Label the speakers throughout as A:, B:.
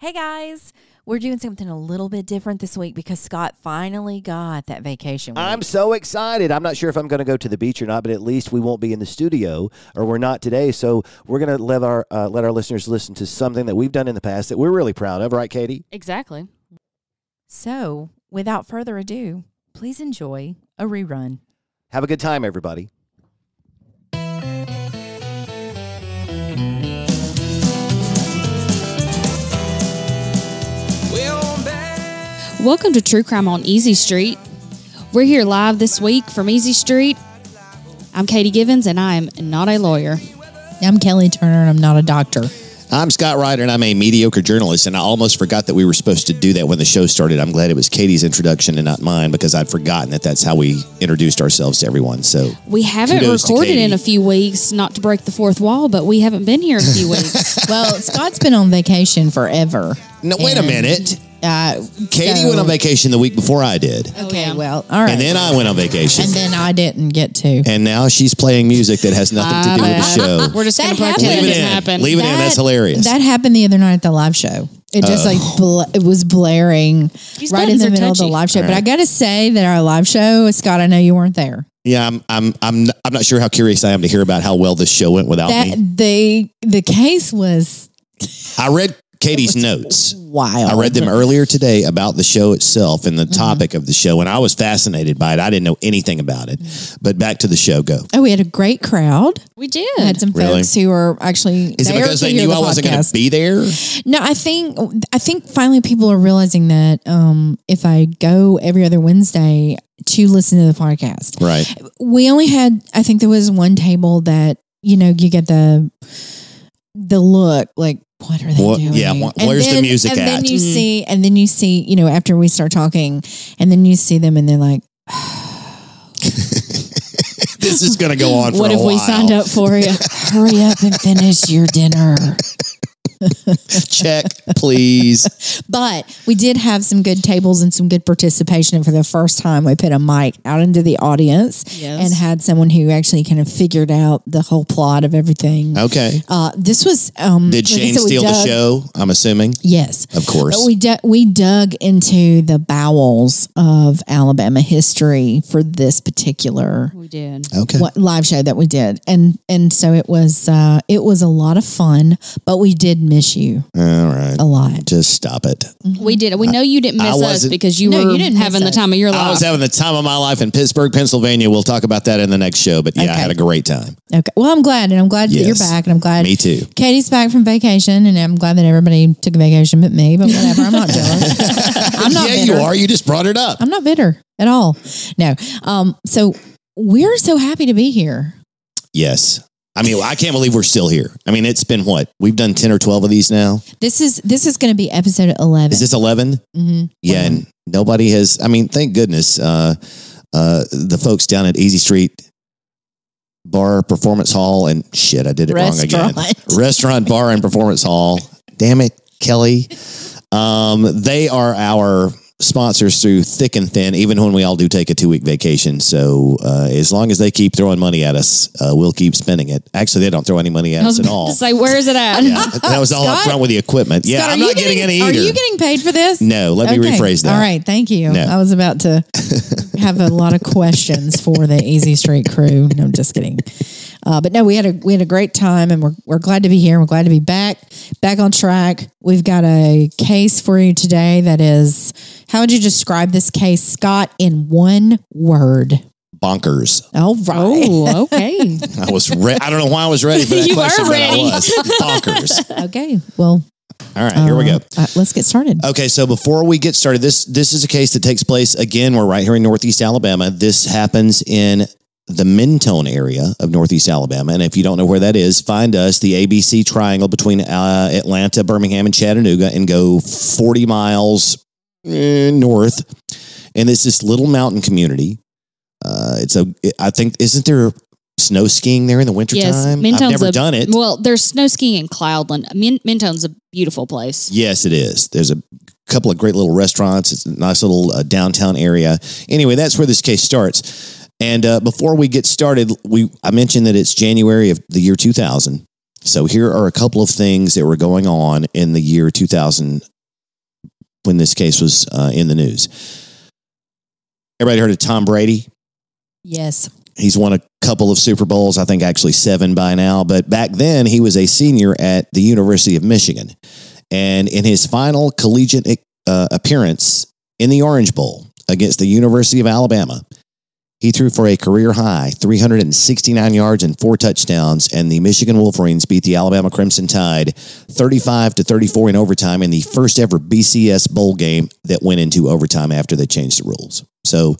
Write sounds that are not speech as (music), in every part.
A: Hey guys, we're doing something a little bit different this week because Scott finally got that vacation. Week.
B: I'm so excited. I'm not sure if I'm going to go to the beach or not, but at least we won't be in the studio, or we're not today. So we're going to let our uh, let our listeners listen to something that we've done in the past that we're really proud of, right, Katie?
C: Exactly.
A: so, without further ado, please enjoy a rerun.
B: Have a good time, everybody.
C: Welcome to True Crime on Easy Street. We're here live this week from Easy Street. I'm Katie Givens, and I am not a lawyer.
D: I'm Kelly Turner, and I'm not a doctor.
E: I'm Scott Ryder, and I'm a mediocre journalist. And I almost forgot that we were supposed to do that when the show started. I'm glad it was Katie's introduction and not mine because I'd forgotten that that's how we introduced ourselves to everyone. So
C: We haven't recorded in a few weeks, not to break the fourth wall, but we haven't been here in a few (laughs) weeks.
D: Well, Scott's been on vacation forever.
E: no, wait a minute.
D: Uh,
E: Katie
D: so-
E: went on vacation the week before I did,
D: Okay,
C: yeah.
D: well, all right.
E: and then I went on vacation,
D: And then I didn't get to.
E: and now she's playing music that has nothing to do with the show.
C: We're just going to
D: happened.
C: pretend
E: Leave
C: it
E: it
C: didn't
E: in.
C: happen.
E: Leave it in. That's hilarious.
D: That happened the other night at the live show. It just like bl- it was blaring
C: These
D: right in
C: buttons
D: the
C: are
D: middle of the
C: touchy.
D: live show.
E: All
D: But I got to say that our live show, Scott, I know you weren't there.
E: Yeah, I'm. I'm. I'm. I'm not sure how curious I am to hear about how well this show went without
D: That
E: me.
D: the the case was
E: I read Katie's notes.
D: wild.
E: I read them earlier today about the show itself and the topic of the show, and I was fascinated by it. I didn't know anything about it. But back to the show, go.
D: Oh, we had a great crowd.
C: We did.
D: We had some
E: Really?
D: folks who were actually
E: Is it because
D: to
E: they knew
D: the
E: I wasn't going to be there?
D: No, I think I think finally people are realizing that um, if I go every other Wednesday to listen to the podcast,
E: Right.
D: we only had I think there was one table that you know you get the the look like what are they
E: What-
D: doing?
E: yeah, wh- where's the
D: then-
E: music
D: and
E: at?
D: then you
C: Mhm.
D: see and then you see you know after we start talking and then you see them and they're like (laughs)
E: This is going to go on (sighs) for
C: what if we signed up for you? (laughs)
D: hurry up and finish your dinner. (laughs)
E: Check, please.
D: But we did have some good tables and some good participation. And for the first time, we put a mic out into the audience
C: Yes.
D: and had someone who actually kind of figured out the whole plot of everything.
E: Okay.
D: Uh, this was. Um,
E: Did Shane
D: said, we
E: steal the show? I'm assuming.
D: Yes.
E: Of course.
D: But we du- we dug into the bowels of Alabama history for this particular
C: we did.
E: okay.
D: what, live show that we did, and and so it was uh, it was a lot of fun, but we did miss you
E: All right.
D: a lot.
E: Just stop it.
C: We did. We know you didn't
E: I
C: miss us
E: wasn't-
C: because you
D: No,
C: were
D: you didn't miss
C: having the
D: us.
C: time of your life.
E: I was having the time of my life in Pittsburgh, Pennsylvania. We'll talk about that in the next show. But yeah, I
D: Okay.
E: had a great time.
D: Okay, well, I'm glad, and I'm glad that you're
E: Yes.
D: back, and I'm glad
E: Me too.
D: Katie's back from vacation, and I'm glad that everybody took a vacation but me. But whatever, I'm not (laughs) jealous. I'm not
E: yeah,
D: bitter.
E: you are. You just brought it up.
D: I'm not bitter at all. No. Um. So we're so happy to be here.
E: Yes. I mean, I can't believe we're still here. I mean, it's been what? We've done 10 or 12 of these now.
D: This is this is going to be episode 11.
E: Is this 11?
D: hmm
E: Yeah. And nobody has, I mean, thank goodness, uh, uh, the folks down at Easy Street Bar Performance Hall and shit, I did it wrong again.
D: Restaurant.
E: Restaurant, bar, and performance hall. Damn it, Kelly. Um, they are our sponsors through thick and thin, even when we all do take a two week vacation. So uh, as long as they keep throwing money at us, uh, we'll keep spending it. Actually, they don't throw any money at us at (laughs) all.
C: say, where is it at?
E: Yeah, that was all up
D: Scott?
E: front with the equipment. Yeah,
D: Scott, are
E: I'm
D: you
E: not getting, any either.
D: Are you getting paid for this?
E: no, let me
D: Okay.
E: rephrase that.
D: All right, thank you.
E: No.
D: I was about to (laughs) have a lot of questions for the Easy Street crew. No, I'm just kidding. Uh, but no, we had a we had a great time, and we're we're glad to be here. We're glad to be back, back on track. We've got a case for you today. That is, how would you describe this case, Scott, in one word?
E: Bonkers.
D: All right.
C: Oh, (laughs) okay.
E: I was. Re- I don't know why I was ready for that (laughs)
C: You were
E: question,
C: ready.
E: but I was. Bonkers. (laughs)
D: Okay. Well,
E: All right, here we go.
D: uh, uh, let's get started.
E: Okay, so before we get started, this this is a case that takes place again. We're right here in Northeast Alabama. This happens in the Mentone area of Northeast Alabama, and if you don't know where that is, find us the ABC Triangle between uh, Atlanta, Birmingham, and Chattanooga, and go forty miles north. And it's this little mountain community. Uh, it's a. I think isn't there snow skiing there in the wintertime?
C: yes,
E: I've never
C: a,
E: done it.
C: Well, there's snow skiing in Cloudland. Min- a beautiful place.
E: Yes, it is. There's a couple of great little restaurants. It's a nice little uh, downtown area. Anyway, that's where this case starts. And uh, before we get started, we I mentioned that it's January of the year 2000. So here are a couple of things that were going on in the year 2000 when this case was uh, in the news. Everybody heard of Tom Brady?
D: Yes.
E: He's won a couple of Super Bowls, I think actually seven by now. But back then, he was a senior at the University of Michigan. And in his final collegiate uh, appearance in the Orange Bowl against the University of Alabama, he threw for a career high 369 yards and four touchdowns, and the Michigan Wolverines beat the Alabama Crimson Tide 35 to 34 in overtime in the first ever BCS bowl game that went into overtime after they changed the rules. So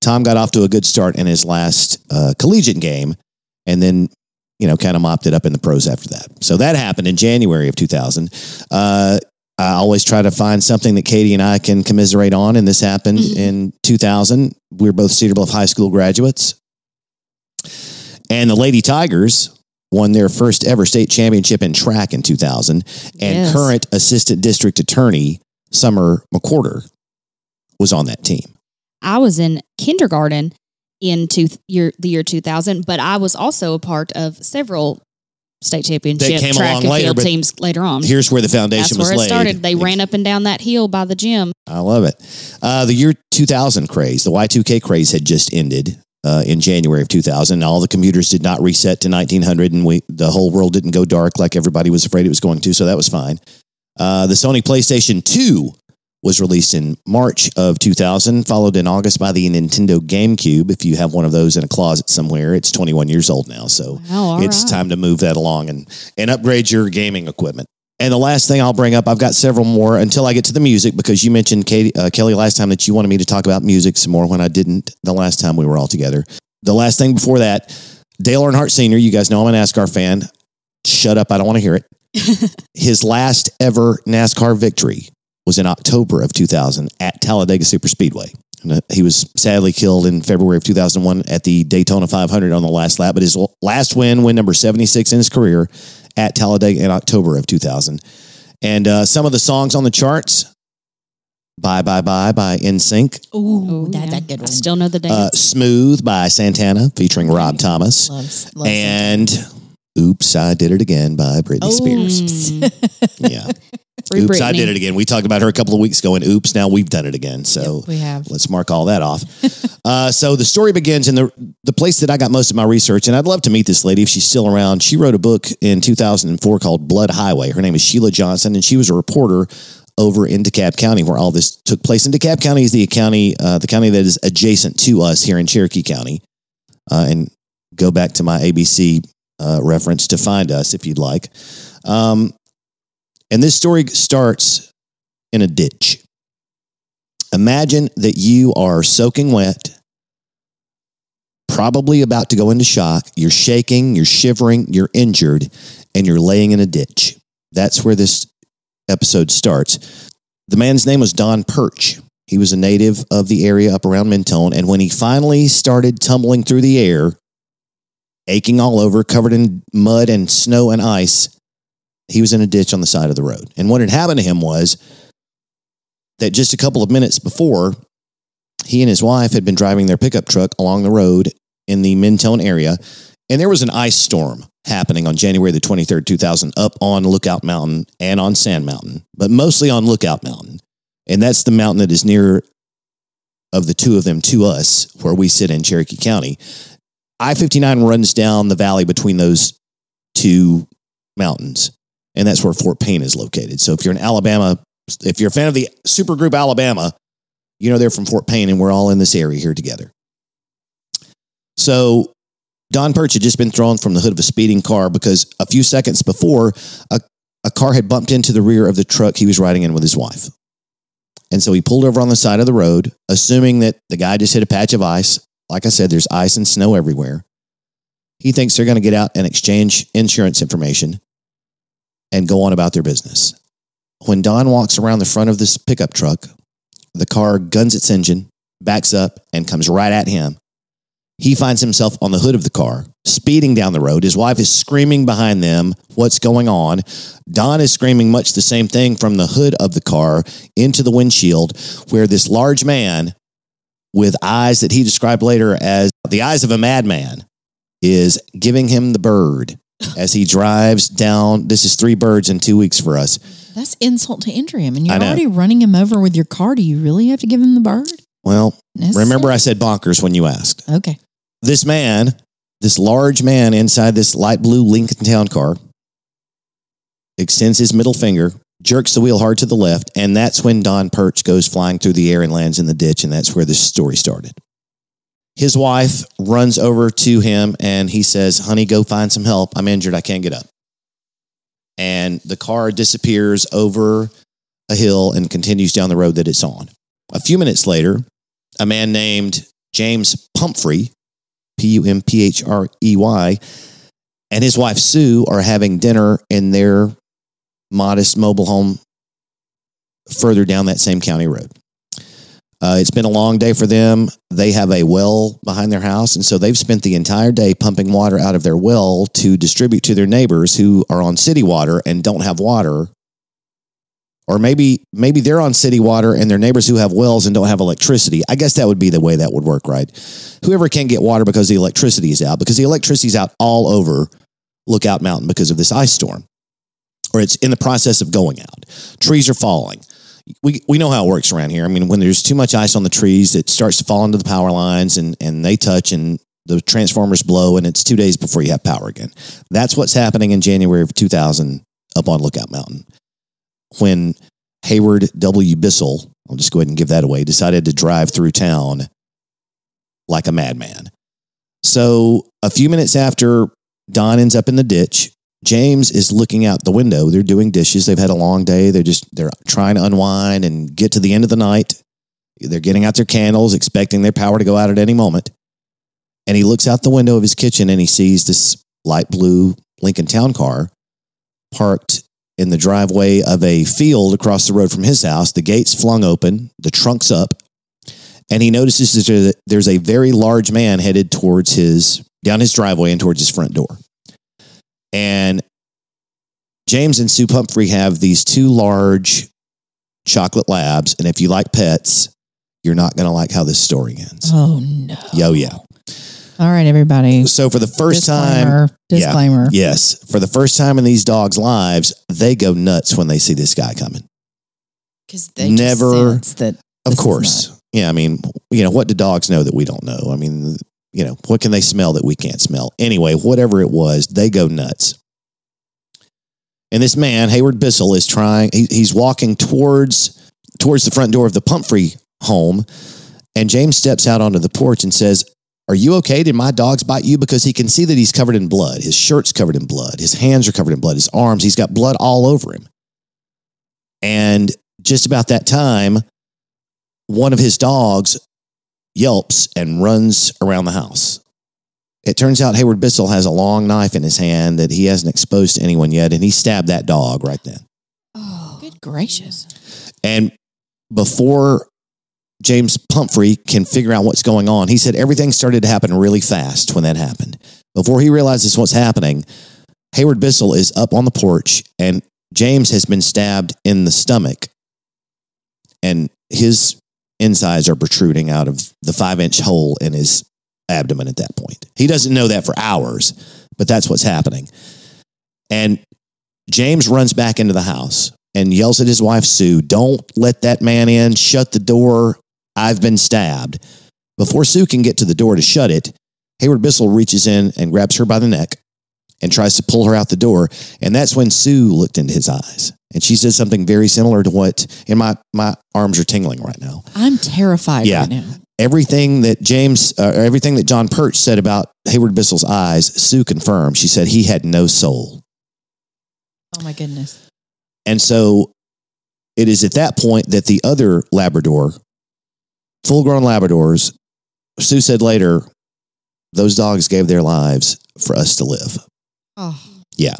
E: Tom got off to a good start in his last uh, collegiate game, and then you know kind of mopped it up in the pros after that. So that happened in January of 2000. Uh, I always try to find something that Katie and I can commiserate on, and this happened mm-hmm. in 2000. We are both Cedar Bluff High School graduates, and the Lady Tigers won their first ever state championship in track in 2000. And
C: Yes.
E: current assistant district attorney Summer McWhorter was on that team.
C: I was in kindergarten in two, year, the year 2000, but I was also a part of several state championship
E: came
C: track
E: along
C: and
E: later,
C: field teams later on.
E: Here's where the foundation
C: That's where
E: was
C: it
E: laid.
C: started. They ran up and down that hill by the gym.
E: I love it. Uh, the year 2000 craze, the Y2K craze had just ended uh, in January of 2000. All the computers did not reset to 1900, and we the whole world didn't go dark like everybody was afraid it was going to. So that was fine. Uh, the Sony PlayStation 2 was released in March of 2000, followed in August by the Nintendo GameCube. If you have one of those in a closet somewhere, it's 21 years old now. So
C: Wow,
E: it's
C: right.
E: time to move that along and, and upgrade your gaming equipment. And the last thing I'll bring up, I've got several more until I get to the music because you mentioned Katie, uh, Kelly last time that you wanted me to talk about music some more when I didn't the last time we were all together. The last thing before that, Dale Earnhardt Sr., you guys know I'm an NASCAR fan. Shut up, I don't want to hear it. (laughs) His last ever NASCAR victory was in October of 2000 at Talladega Superspeedway. And, uh, He was sadly killed in February of 2001 at the Daytona 500 on the last lap, but his last win, win number 76 in his career at Talladega in October of 2000. And uh, some of the songs on the charts Bye Bye Bye by NSYNC,
D: Ooh,
C: Oh,
D: that's
C: yeah.
D: a good
C: I
D: one.
C: still know the dance.
E: uh, Smooth by Santana featuring Rob Thomas,
D: Loves, loves
E: and Oops, I Did It Again by Britney
D: Oh.
E: Spears. (laughs) Yeah.
C: Free
E: Oops, I Did It Again. We talked about her a couple of weeks ago, and oops, now we've done it again. So
D: Yep, we have.
E: let's mark all that off. (laughs) uh, so the story begins in the the place that I got most of my research, and I'd love to meet this lady if she's still around. She wrote a book in 2004 called Blood Highway. Her name is Sheila Johnson, and she was a reporter over in DeKalb County where all this took place. And DeKalb County is the county, uh, the county that is adjacent to us here in Cherokee County. Uh, and go back to my ABC uh, reference to find us if you'd like. Um, and this story starts in a ditch. Imagine that you are soaking wet, probably about to go into shock. You're shaking, you're shivering, you're injured, and you're laying in a ditch. That's where this episode starts. The man's name was Don Perch. He was a native of the area up around Mentone. And when he finally started tumbling through the air, aching all over, covered in mud and snow and ice, he was in a ditch on the side of the road. And what had happened to him was that just a couple of minutes before, he and his wife had been driving their pickup truck along the road in the Mentone area, and there was an ice storm happening on January the 23rd, 2000, up on Lookout Mountain and on Sand Mountain, but mostly on Lookout Mountain. And that's the mountain that is near of the two of them to us, where we sit in Cherokee County. I 59 runs down the valley between those two mountains, and that's where Fort Payne is located. So if you're in Alabama, if you're a fan of the supergroup Alabama, you know they're from Fort Payne, and we're all in this area here together. So Don Perch had just been thrown from the hood of a speeding car because a few seconds before, a, a car had bumped into the rear of the truck he was riding in with his wife. And so he pulled over on the side of the road, assuming that the guy just hit a patch of ice. Like I said, there's ice and snow everywhere. He thinks they're going to get out and exchange insurance information and go on about their business. When Don walks around the front of this pickup truck, the car guns its engine, backs up, and comes right at him. He finds himself on the hood of the car, speeding down the road. His wife is screaming behind them, What's going on? Don is screaming much the same thing from the hood of the car into the windshield, where this large man with eyes that he described later as the eyes of a madman is giving him the bird as he drives down. This is three birds in two weeks for us.
D: That's insult to injury him. And
E: I
D: you're
E: know.
D: already running him over with your car. Do you really have to give him the bird?
E: Well,
D: Necessary?
E: remember I said bonkers when you asked.
D: Okay.
E: This man, this large man inside this light blue Lincoln Town car, extends his middle finger, jerks the wheel hard to the left, and that's when Don Perch goes flying through the air and lands in the ditch, and that's where this story started. His wife runs over to him and he says, Honey, go find some help. I'm injured. I can't get up. And the car disappears over a hill and continues down the road that it's on. A few minutes later, a man named James Pumphrey, P U M P H R E Y, and his wife Sue are having dinner in their modest mobile home further down that same county road. Uh, it's been a long day for them. They have a well behind their house, and so they've spent the entire day pumping water out of their well to distribute to their neighbors who are on city water and don't have water. Or maybe maybe they're on city water and their neighbors who have wells and don't have electricity. I guess that would be the way that would work, right? Whoever can get water because the electricity is out, because the electricity is out all over Lookout Mountain because of this ice storm, or it's in the process of going out. Trees are falling we we know how it works around here. I mean, when there's too much ice on the trees, it starts to fall into the power lines and and they touch and the transformers blow and it's two days before you have power again. That's what's happening in January of 2000 up on Lookout Mountain when Hayward W. Bissell, I'll just go ahead and give that away, decided to drive through town like a madman. So a few minutes after Don ends up in the ditch, James is looking out the window. They're doing dishes. They've had a long day. They're just they're trying to unwind and get to the end of the night. They're getting out their candles, expecting their power to go out at any moment. And he looks out the window of his kitchen and he sees this light blue Lincoln Town car parked in the driveway of a field across the road from his house. The gates flung open, the trunk's up, and he notices that there's a very large man headed towards his down his driveway and towards his front door. And James and Sue Pumphrey have these two large chocolate labs. And if you like pets, you're not going to like how this story ends.
D: Oh, no.
E: Yo, yeah.
D: All right, everybody.
E: So for the first time,
D: Disclaimer. Disclaimer.
E: yes, for the first time in these dogs' lives, they go nuts when they see this guy coming.
D: Because they
E: Never-
D: that
E: Of course. Yeah. I mean, you know, what do dogs know that we don't know? I mean, you know, what can they smell that we can't smell? Anyway, whatever it was, they go nuts. And this man, Hayward Bissell, is trying, he, he's walking towards towards the front door of the Pumphrey home. And James steps out onto the porch and says, Are you okay? Did my dogs bite you? Because he can see that he's covered in blood. His shirt's covered in blood. His hands are covered in blood. His arms, he's got blood all over him. And just about that time, one of his dogs yelps and runs around the house. It turns out Hayward Bissell has a long knife in his hand that he hasn't exposed to anyone yet, and he stabbed that dog right then.
D: Oh, good gracious.
E: And before James Pumphrey can figure out what's going on, he said everything started to happen really fast when that happened. Before he realizes what's happening, Hayward Bissell is up on the porch and James has been stabbed in the stomach and his insides are protruding out of the five inch hole in his abdomen at that point. He doesn't know that for hours, but that's what's happening. And James runs back into the house and yells at his wife, Sue, don't let that man in. Shut the door. I've been stabbed. Before Sue can get to the door to shut it, Hayward Bissell reaches in and grabs her by the neck and tries to pull her out the door. And that's when Sue looked into his eyes. And she said something very similar to what, and my, my arms are tingling right now.
D: I'm terrified
E: Yeah.
D: right now.
E: Everything that James, uh, everything that John Perch said about Hayward Bissell's eyes, Sue confirmed. She said he had no soul.
D: Oh, my goodness.
E: And so it is at that point that the other Labrador, full grown Labradors, Sue said later, those dogs gave their lives for us to live.
D: Oh, Yeah.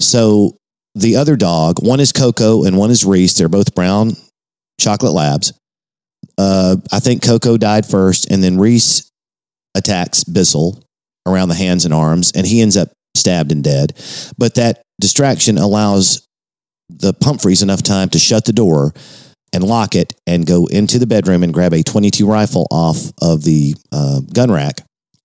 E: So the other dog, one is Coco and one is Reese. They're both brown chocolate labs. Uh, I think Coco died first, and then Reese attacks Bissell around the hands and arms, and he ends up stabbed and dead. But that distraction allows the Pumphreys enough time to shut the door and lock it and go into the bedroom and grab a 22 rifle off of the uh, gun rack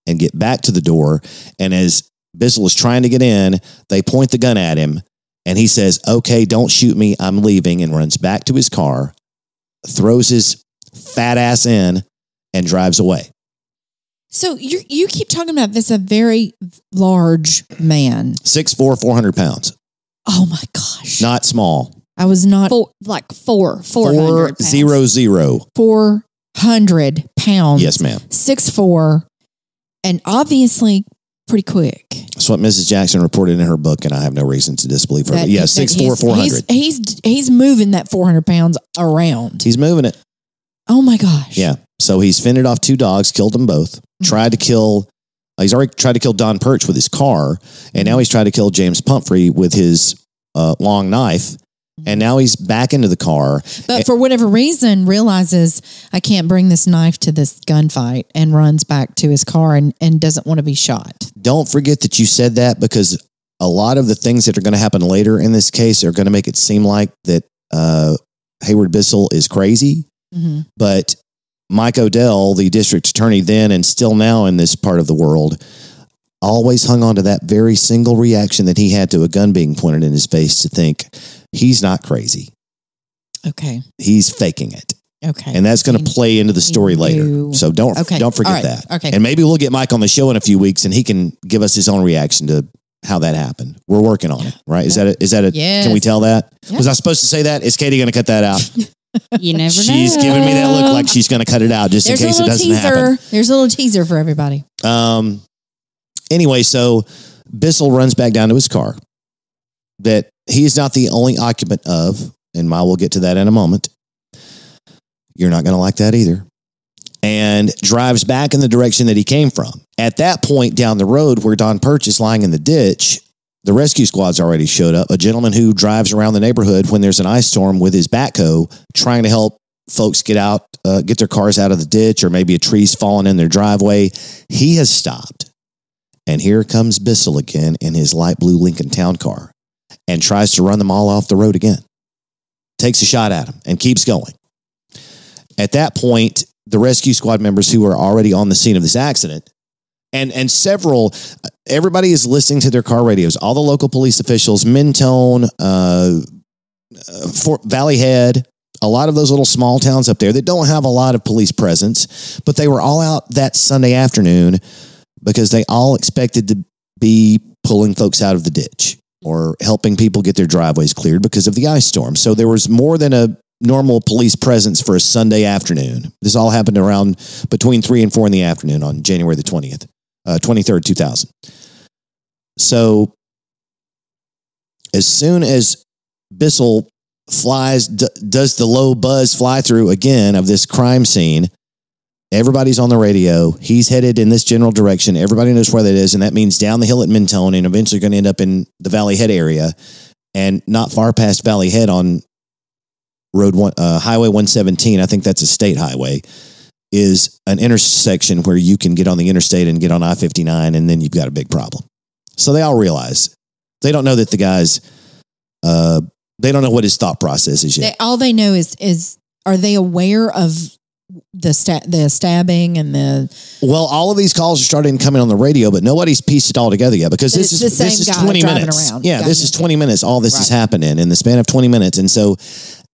E: and get back to the door. And as Bissell is trying to get in. They point the gun at him, and he says, "Okay, don't shoot me. I'm leaving," and runs back to his car, throws his fat ass in, and drives away.
D: So you you keep talking about this a very large man.
E: Six four, four hundred pounds.
D: Oh my gosh!
E: Not small.
D: I was not
C: Four, like four, four
E: Four
C: hundred
E: zero zero.
D: four hundred pounds.
E: Yes, ma'am.
D: six four, and obviously pretty quick.
E: That's what Mrs. Jackson reported in her book, and I have no reason to disbelieve her.
D: That-
E: yeah, six four,
D: he's- He's, he's he's moving that four hundred pounds around.
E: He's moving it.
D: Oh my gosh!
E: Yeah. So he's fended off two dogs, killed them both. Tried to kill. He's already tried to kill Don Perch with his car, and now he's tried to kill James Pumphrey with his uh, long knife. And now he's back into the car.
D: But for whatever reason, realizes I can't bring this knife to this gunfight and runs back to his car and, and doesn't want to be shot.
E: Don't forget that you said that because a lot of the things that are going to happen later in this case are going to make it seem like that uh, Hayward Bissell is crazy.
D: Mhm.
E: But Mike Odell, the district attorney then and still now in this part of the world, always hung on to that very single reaction that he had to a gun being pointed in his face to think he's not crazy.
D: Okay.
E: He's faking it.
D: Okay.
E: And that's going to play into the story later. So don't
D: Okay.
E: don't forget
D: All right.
E: that.
D: Okay.
E: And maybe we'll get Mike on the show in a few weeks and he can give us his own reaction to how that happened. We're working on it, right? Is that a, is that a
D: Yes.
E: can we tell that?
D: Yeah.
E: Was I supposed to say that? Is Katie going to cut that out?
C: You never know. (laughs)
E: She's giving me that look like she's going to cut it out just
D: There's
E: in case it doesn't
D: teaser.
E: happen.
D: There's a little teaser for everybody.
E: Um, anyway, so Bissell runs back down to his car that he is not the only occupant of, and Ma will get to that in a moment. You're not going to like that either. And drives back in the direction that he came from. At that point down the road where Don Perch is lying in the ditch, the rescue squad's already showed up. A gentleman who drives around the neighborhood when there's an ice storm with his backhoe, trying to help folks get out, uh, get their cars out of the ditch, or maybe a tree's fallen in their driveway. He has stopped. And here comes Bissell again in his light blue Lincoln Town car and tries to run them all off the road again. Takes a shot at him and keeps going. At that point, the rescue squad members who are already on the scene of this accident and and several everybody is listening to their car radios all the local police officials mentone uh, uh, fort valley head a lot of those little small towns up there that don't have a lot of police presence but they were all out that sunday afternoon because they all expected to be pulling folks out of the ditch or helping people get their driveways cleared because of the ice storm. So there was more than a normal police presence for a sunday afternoon. This all happened around between 3 and 4 in the afternoon on january the 20th uh, 23rd 2000 so as soon as bissell flies d- does the low buzz fly through again of this crime scene everybody's on the radio. He's headed in this general direction. Everybody knows where that is and that means down the hill at mentone and eventually going to end up in the valley head area and not far past valley head on road one uh, highway 117 i think that's a state highway is an intersection where you can get on the interstate and get on i-59 and then you've got a big problem. So they all realize. They don't know that the guys uh, they don't know what his thought process is yet.
D: They, all they know is is are they aware of the sta- the stabbing and the
E: Well, all of these calls are starting coming on the radio, but nobody's pieced it all together yet because this is
D: the
E: this
D: same
E: is
D: guy
E: twenty
D: driving
E: minutes.
D: around.
E: Yeah, this
D: Gotcha.
E: is twenty minutes. All this is
D: Right.
E: happening in the span of twenty minutes, and so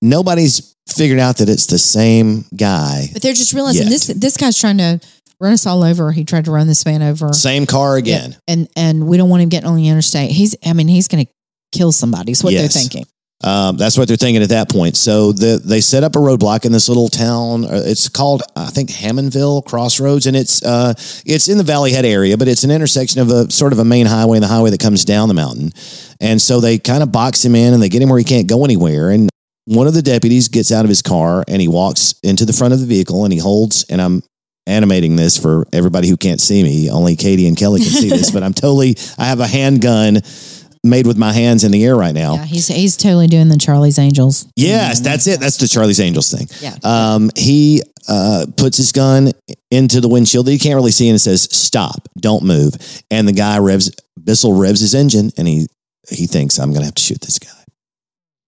E: nobody's figured out that it's the same guy,
D: but they're just realizing
E: Yet.
D: this this guy's trying to run us all over. He tried to run this man over.
E: same car again.
D: and and we don't want him getting on the interstate. He's I mean he's going to kill somebody. Is what
E: Yes.
D: they're thinking.
E: Um, that's what they're thinking at that point. So the, they set up a roadblock in this little town. uh, It's called, I think, Hammondville Crossroads, and it's uh, it's in the Valley Head area, but it's an intersection of a sort of a main highway and the highway that comes down the mountain. And so they kind of box him in and they get him where he can't go anywhere. And one of the deputies gets out of his car and he walks into the front of the vehicle and he holds, and I'm animating this for everybody who can't see me. Only Katie and Kelly can see this, (laughs) but I'm totally, I have a handgun made with my hands in the air right now.
D: Yeah, he's he's totally doing the Charlie's Angels.
E: Yes, that's it. That's the Charlie's Angels thing.
D: Yeah.
E: Um, he uh, puts his gun into the windshield that he can't really see and it says, Stop, don't move. And the guy revs, Bissell revs his engine and he, he thinks, I'm going to have to shoot this guy.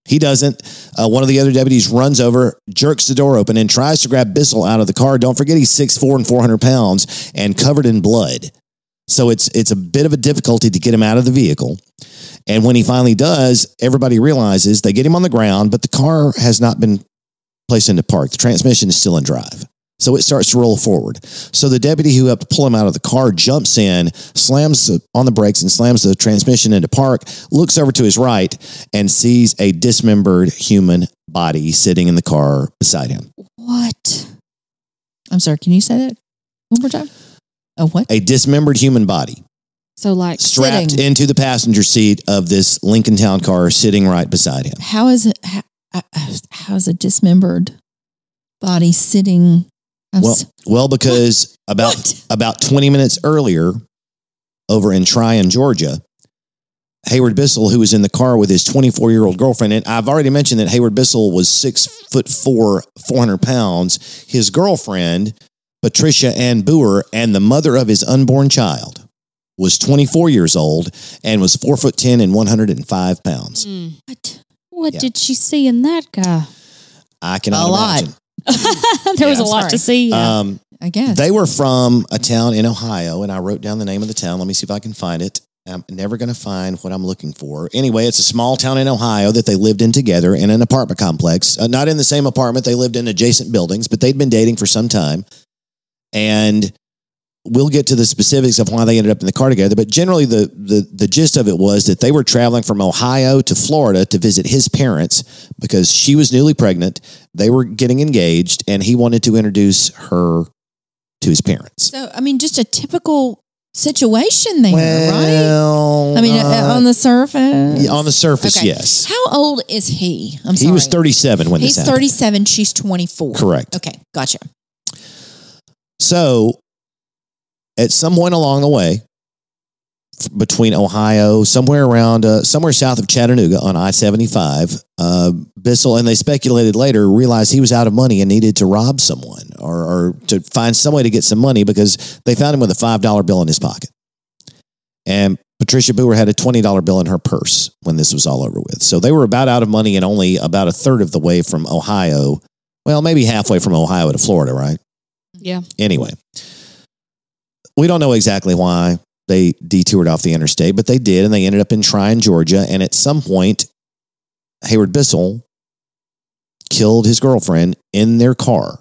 E: He doesn't. Uh, one of the other deputies runs over, jerks the door open, and tries to grab Bissell out of the car. Don't forget he's 6'4 and 400 pounds and covered in blood. So it's it's a bit of a difficulty to get him out of the vehicle. And when he finally does, everybody realizes they get him on the ground, but the car has not been placed into park. The transmission is still in drive. So it starts to roll forward. So the deputy who helped pull him out of the car jumps in, slams on the brakes, and slams the transmission into park, looks over to his right, and sees a dismembered human body sitting in the car beside him.
D: What? I'm sorry. Can you say that one more time? Oh, what?
E: A dismembered human body
C: So like
E: strapped
D: Sitting.
E: into the passenger seat of this Lincoln Town car sitting right beside him.
D: How is it? How, uh, how is a dismembered body sitting? I'm
E: Well, well, because about
D: What?
E: about 20 minutes earlier, over in Trion, Georgia, Hayward Bissell, who was in the car with his 24 year old girlfriend, and I've already mentioned that Hayward Bissell was six foot four, 400 pounds. His girlfriend, Patricia Ann Boer, and the mother of his unborn child, was 24 years old and was four foot 10 and 105 pounds.
C: Mm.
D: what?
C: What
E: Yeah.
C: did she see in that guy?
E: I cannot
D: A lot.
E: imagine. (laughs)
C: there was
E: Yeah.
C: a lot to see. yeah.
E: Um,
D: I guess.
E: They were from a town in Ohio, and I wrote down the name of the town. Let me see if I can find it. I'm never going to find what I'm looking for. Anyway, it's a small town in Ohio that they lived in together in an apartment complex. Uh, not in the same apartment, they lived in adjacent buildings, but they'd been dating for some time. And we'll get to the specifics of why they ended up in the car together. But generally, the, the, the gist of it was that they were traveling from Ohio to Florida to visit his parents because she was newly pregnant. They were getting engaged, and he wanted to introduce her to his parents.
D: so, I mean, just a typical situation there, right? I mean, uh,
E: uh,
D: on the surface.
E: on the surface,
D: Okay.
E: yes.
D: How old is he? I'm sorry.
E: He was 37 when
D: He's
E: this happened.
D: 37. She's 24.
E: Correct.
D: Okay, gotcha.
E: So, at some point along the way, f- between Ohio, somewhere around, uh, somewhere south of Chattanooga on I 75, uh, Bissell, and they speculated later, realized he was out of money and needed to rob someone or, or to find some way to get some money because they found him with a $5 bill in his pocket. And Patricia Boer had a $20 bill in her purse when this was all over with. So they were about out of money and only about a third of the way from Ohio. Well, maybe halfway from Ohio to Florida, right?
C: yeah.
E: Anyway, we don't know exactly why they detoured off the interstate, but they did, and they ended up in Trion, Georgia. And at some point, Hayward Bissell killed his girlfriend in their car.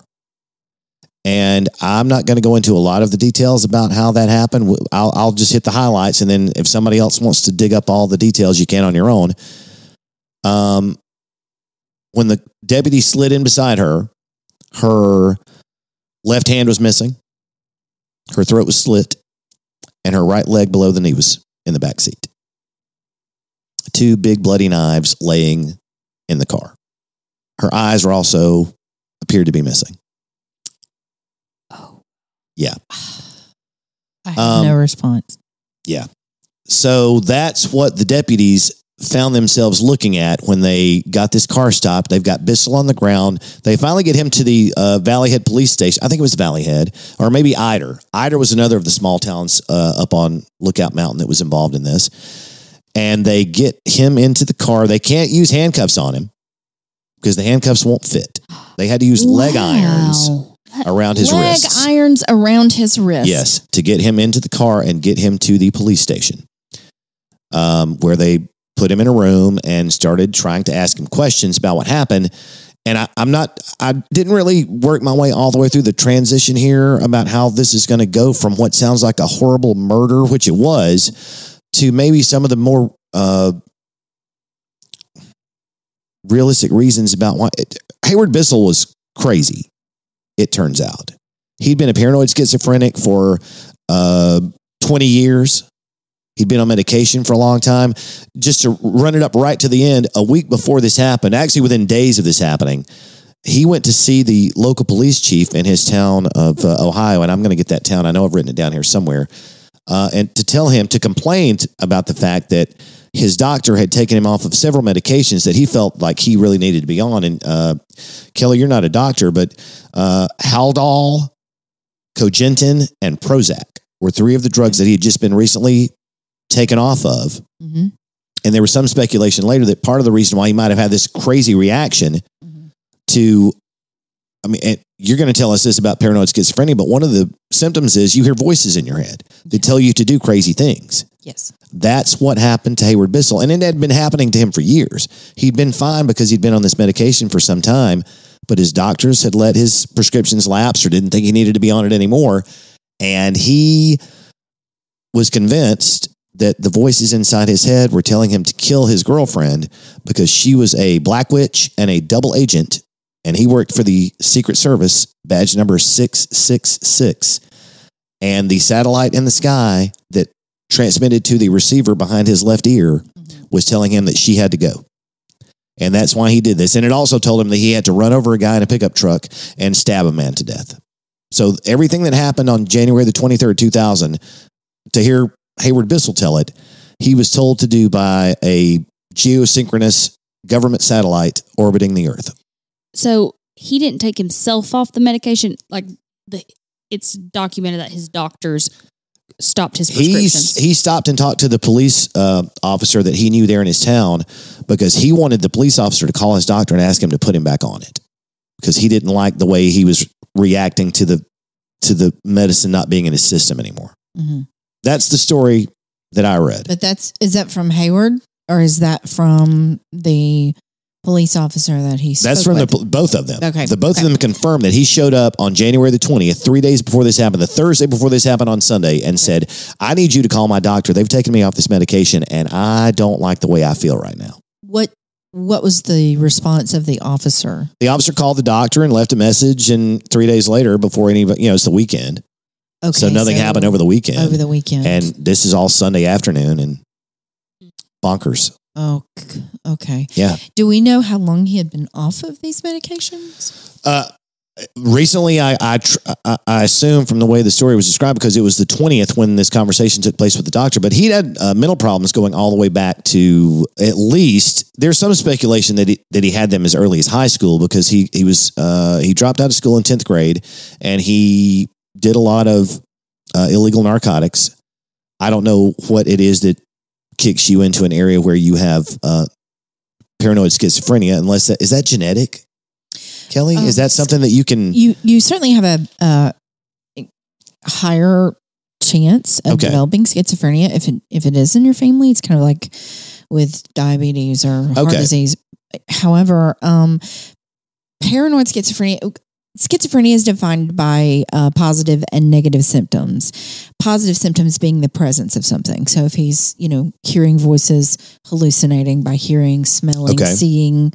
E: And I'm not going to go into a lot of the details about how that happened. I'll, I'll just hit the highlights, and then if somebody else wants to dig up all the details, you can on your own. Um, when the deputy slid in beside her, her left hand was missing, her throat was slit, and her right leg below the knee was in the back seat. Two big bloody knives laying in the car. Her eyes were also appeared to be missing.
D: Oh.
E: Yeah.
D: I have
E: Um,
D: no response. Yeah.
E: So that's what the deputies found themselves looking at when they got this car stopped. They've got Bissell on the ground. They finally get him to the uh, Valley Head police station. I think it was Valley Head or maybe Ider. Ider was another of the small towns uh, up on Lookout Mountain that was involved in this. And they get him into the car. They can't use handcuffs on him because the handcuffs won't fit. They had to use leg irons around his wrists.
D: Leg
E: wrists.
D: irons around his wrist.
E: Yes, to get him into the car and get him to the police station, um, where they put him in a room and started trying to ask him questions about what happened. And I, I'm not, I didn't really work my way all the way through the transition here about how this is going to go from what sounds like a horrible murder, which it was, to maybe some of the more uh, realistic reasons about why. It, Hayward Bissell was crazy, it turns out. He'd been a paranoid schizophrenic for uh, 20 years. He'd been on medication for a long time. Just to run it up right to the end, a week before this happened, actually within days of this happening, he went to see the local police chief in his town of uh, Ohio. And I'm going to get that town. I know I've written it down here somewhere. Uh, and to tell him to complain about the fact that his doctor had taken him off of several medications that he felt like he really needed to be on. And uh, Kelly, you're not a doctor, but uh, Haldol, Cogentin, and Prozac were three of the drugs that he had just been recently taken off of.
D: hmm
E: And there was some speculation later that part of the reason why he might have had this crazy reaction
D: Mhm.
E: to, I mean, and you're going to tell us this about paranoid schizophrenia, but one of the symptoms is you hear voices in your head that tell you to do crazy things.
D: Yes.
E: That's what happened to Hayward Bissell. And it had been happening to him for years. He'd been fine because he'd been on this medication for some time, but his doctors had let his prescriptions lapse or didn't think he needed to be on it anymore. And he was convinced that the voices inside his head were telling him to kill his girlfriend because she was a black witch and a double agent. And he worked for the Secret Service, badge number 666. And the satellite in the sky that transmitted to the receiver behind his left ear mm-hmm. was telling him that she had to go. And that's why he did this. And it also told him that he had to run over a guy in a pickup truck and stab a man to death. So everything that happened on January the 23rd, 2000, to hear Hayward Bissell tell it, he was told to do by a geosynchronous government satellite orbiting the earth.
C: So he didn't take himself off the medication. Like the, it's documented that his doctors stopped his prescriptions.
E: He's, he stopped and talked to the police uh, officer that he knew there in his town because he wanted the police officer to call his doctor and ask him to put him back on it because he didn't like the way he was reacting to the to the medicine not being in his system anymore.
D: Mm hmm
E: That's the story that I read.
D: But that's is that from Hayward or is that from the police officer that he?
E: That's from the,
D: with?
E: pol- both of them.
D: Okay,
E: The both
D: okay.
E: of them confirmed that he showed up on January the 20th, three days before this happened, the Thursday before this happened on Sunday, and said, I need you to call my doctor. They've taken me off this medication, and I don't like the way I feel right now.
D: What What was the response of the officer?
E: The officer called the doctor and left a message, and three days later, before any, you know, it's the weekend.
D: Okay,
E: so nothing happened over the weekend.
D: over the weekend.
E: and this is all Sunday afternoon and bonkers.
D: oh, okay.
E: Yeah.
D: Do we know how long he had been off of these medications?
E: Uh, recently, I I, tr- I I assume from the way the story was described because it was the twentieth when this conversation took place with the doctor. But he had uh, mental problems going all the way back to at least there's some speculation that he that he had them as early as high school because he he was uh, he dropped out of school in tenth grade and he did a lot of uh, illegal narcotics. I don't know what it is that kicks you into an area where you have uh, paranoid schizophrenia, unless that is that genetic. Kelly, is
D: Um,
E: that something that you can?
D: You you certainly have a uh, higher chance of
E: Okay.
D: developing schizophrenia if it if it is in your family. It's kind of like with diabetes or heart
E: Okay.
D: disease. However, um, paranoid schizophrenia. Schizophrenia is defined by uh, positive and negative symptoms. Positive symptoms being the presence of something. So if he's, you know, hearing voices, hallucinating by hearing, smelling,
E: Okay.
D: seeing,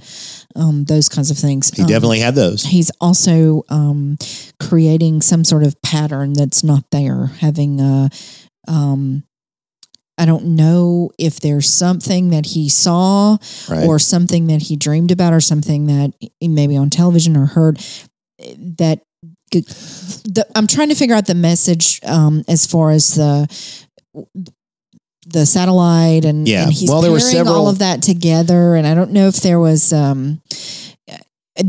D: um, those kinds of things.
E: He
D: Um,
E: definitely had those.
D: he's also um, creating some sort of pattern that's not there having a um, i don't know if there's something that he saw
E: Right.
D: or something that he dreamed about or something that maybe on television or heard that the, i'm trying to figure out the message um, as far as the the satellite and,
E: Yeah.
D: and he's
E: Well, there were
D: pairing
E: several-
D: all of that together and i don't know if there was um,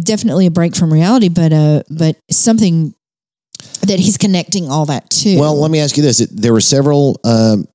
D: definitely a break from reality, but uh, but something that he's connecting all that to.
E: Well, let me ask you this: there were several um,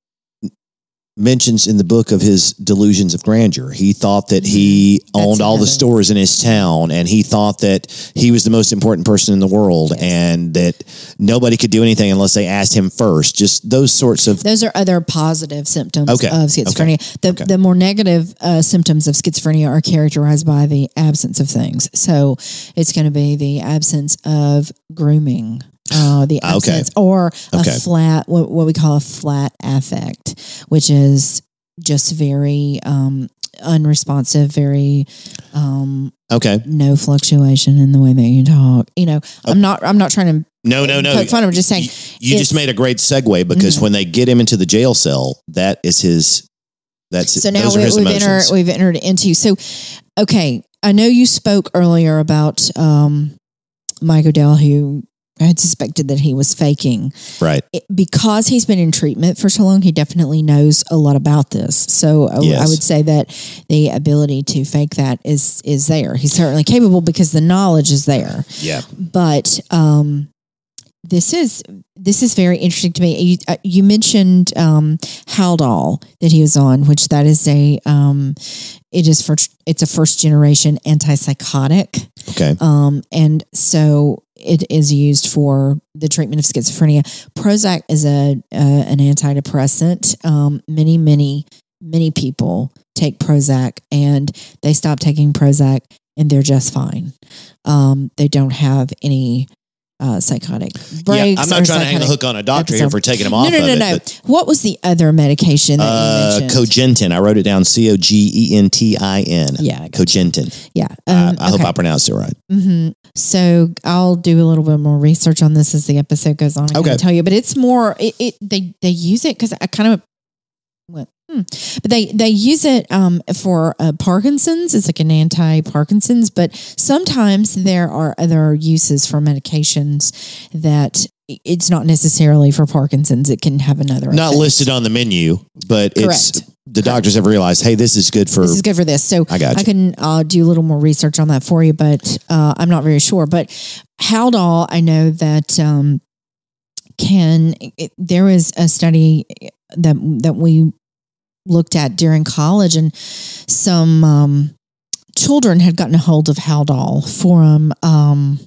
E: mentions in the book of his delusions of grandeur. He thought that he
D: Mm-hmm. That's
E: owned all the stores in his town, and he thought that he was the most important person in the world,
D: Yes.
E: and that nobody could do anything unless they asked him first. Just those sorts of
D: those are other positive symptoms
E: Okay.
D: of schizophrenia. The
E: Okay.
D: the more negative uh, symptoms of schizophrenia are characterized by the absence of things. So it's going to be the absence of grooming. Uh, the
E: Ah, Okay.
D: absence or
E: Okay.
D: a flat what, what we call a flat affect, which is just very um, unresponsive, very um,
E: okay.
D: no fluctuation in the way that you talk. You know, I'm not I'm not trying to
E: No, no, no.
D: poke fun. I'm just saying
E: You, you just made a great segue because
D: Mhm.
E: when they get him into the jail cell, that is his. That's
D: so now we, we've, entered we've entered into so okay i know you spoke earlier about um mike odell who had suspected that he was faking
E: right.
D: it, because he's been in treatment for so long he definitely knows a lot about this so I, I would say that the ability to fake that is is there he's certainly capable because the knowledge is there
E: Yeah.
D: but um this is this is very interesting to me. You, uh, you mentioned um, Haldol that he was on, which that is a um, it is for it's a first generation antipsychotic,
E: Okay.
D: um, and so it is used for the treatment of schizophrenia. Prozac is a an antidepressant. Um, many, many, many people take Prozac and they stop taking Prozac and they're just fine. Um, they don't have any uh, psychotic breaks.
E: yeah, I'm not trying to hang
D: the
E: hook on a doctor here for taking him
D: No,
E: off
D: no, no,
E: it.
D: no.
E: but,
D: What was the other medication that
E: uh,
D: you mentioned?
E: Cogentin. I wrote it down. C O G E N T I N.
D: Yeah,
E: Cogentin.
D: yeah.
E: I-
D: Um,
E: I, hope
D: okay.
E: I pronounced it right.
D: hmm So I'll do a little bit more research on this as the episode goes on. I
E: Okay.
D: can tell you, but it's more. It, it they they use it because I kind of went, hmm. but they they use it um for uh, Parkinson's. It's like an anti-Parkinson's, but sometimes there are other uses for medications that it's not necessarily for Parkinson's. It can have another.
E: Not
D: effect.
E: listed on the menu, but it's the doctors have realized, hey, this is good for.
D: This is good for this. So
E: I got you.
D: can uh, do a little more research on that for you, but uh, I'm not very sure. But Haldol, I know that um, can. It, there was a study that that we looked at during college, and some um, children had gotten a hold of Haldol from um,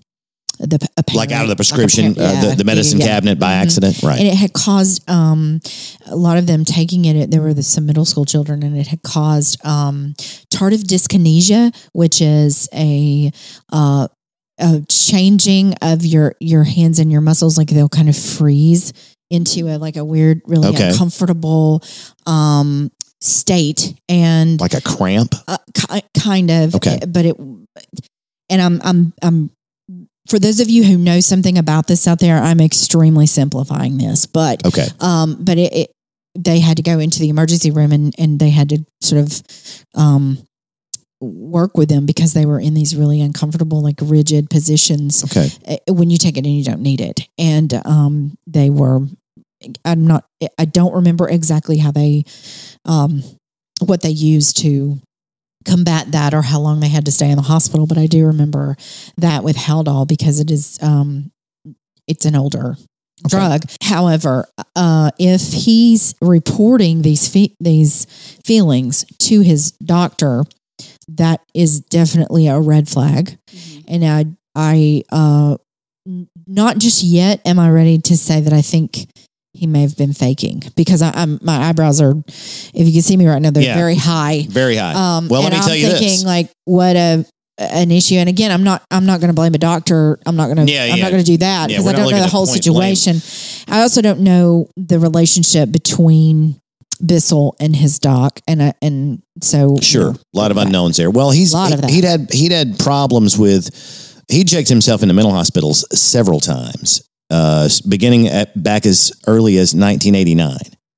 D: the a
E: like out of the
D: parent, like a
E: prescription, uh, the, the medicine
D: yeah, yeah.
E: cabinet by
D: Mhm
E: accident. Right.
D: and it had caused um, a lot of them taking it. There were the, some middle school children, and it had caused um, tardive dyskinesia, which is a uh, a changing of your your hands and your muscles, like they'll kind of freeze into a like a weird, really
E: Okay.
D: uncomfortable um, state, and
E: like a cramp.
D: uh, ki- kind of.
E: Okay.
D: But it, and I'm, I'm, I'm, for those of you who know something about this out there, I'm extremely simplifying this, but,
E: Okay.
D: um, but it, it they had to go into the emergency room and, and they had to sort of, um, work with them because they were in these really uncomfortable, like rigid positions
E: Okay.
D: uh, when you take it and you don't need it. And um, they were, I'm not, I don't remember exactly how they, um, what they used to combat that or how long they had to stay in the hospital. But I do remember that with Haldol because it is, um, it's an older drug. However, uh, if he's reporting these fe- these feelings to his doctor, that is definitely a red flag. And I, I, uh, not just yet am I ready to say that I think he may have been faking because I, I'm my eyebrows are, if you can see me right now, they're
E: Yeah.
D: very high.
E: Very high.
D: Um,
E: well, let me tell
D: I'm
E: you
D: thinking
E: this.
D: like what a an issue. And again, I'm not I'm not going to blame a doctor. I'm not going to
E: Yeah,
D: I'm
E: yeah.
D: not going to do that because I don't know the whole
E: point blame.
D: situation. I also don't know the relationship between Bissell and his doc, and I, and so
E: Sure, a lot of unknowns there. Well, he's
D: Lot of that.
E: he'd had he'd had problems with. He checked himself into mental hospitals several times, uh, beginning at back as early as 1989.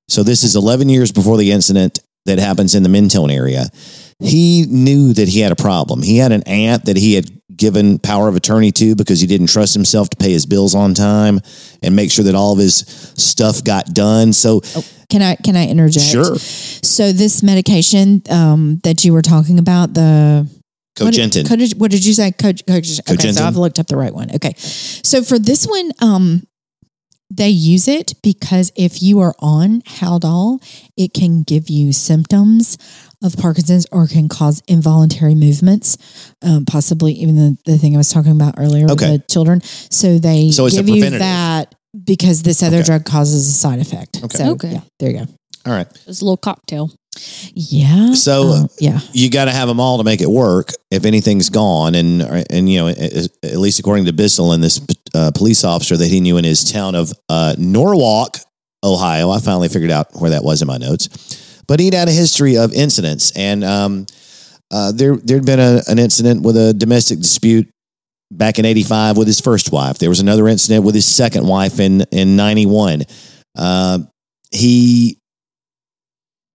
E: So this is 11 years before the incident that happens in the Mentone area. He knew that he had a problem. He had an aunt that he had given power of attorney to because he didn't trust himself to pay his bills on time and make sure that all of his stuff got done. So
D: Can I can I interject?
E: sure,
D: So this medication um, that you were talking about, the
E: Cogentin.
D: What did, what did you say? Co- co- okay, so I've looked up the right one. Okay, so for this one, um, they use it because if you are on Haldol, it can give you symptoms of Parkinson's or can cause involuntary movements, um, possibly even the, the thing I was talking about earlier
E: Okay.
D: with the children. So they
E: So
D: give you that because this other
E: Okay.
D: drug causes a side effect.
E: Okay.
D: So,
C: Okay.
D: yeah, there you go.
E: all right.
C: It's a little cocktail.
D: Yeah.
E: So,
D: uh, yeah.
E: you got to have them all to make it work. If anything's gone, and and you know, at at least according to Bissell and this uh, police officer that he knew in his town of uh, Norwalk, Ohio, I finally figured out where that was in my notes. But he'd had a history of incidents, and um, uh, there there'd been a, an incident with a domestic dispute back in '85 with his first wife. There was another incident with his second wife in in '91. Uh, he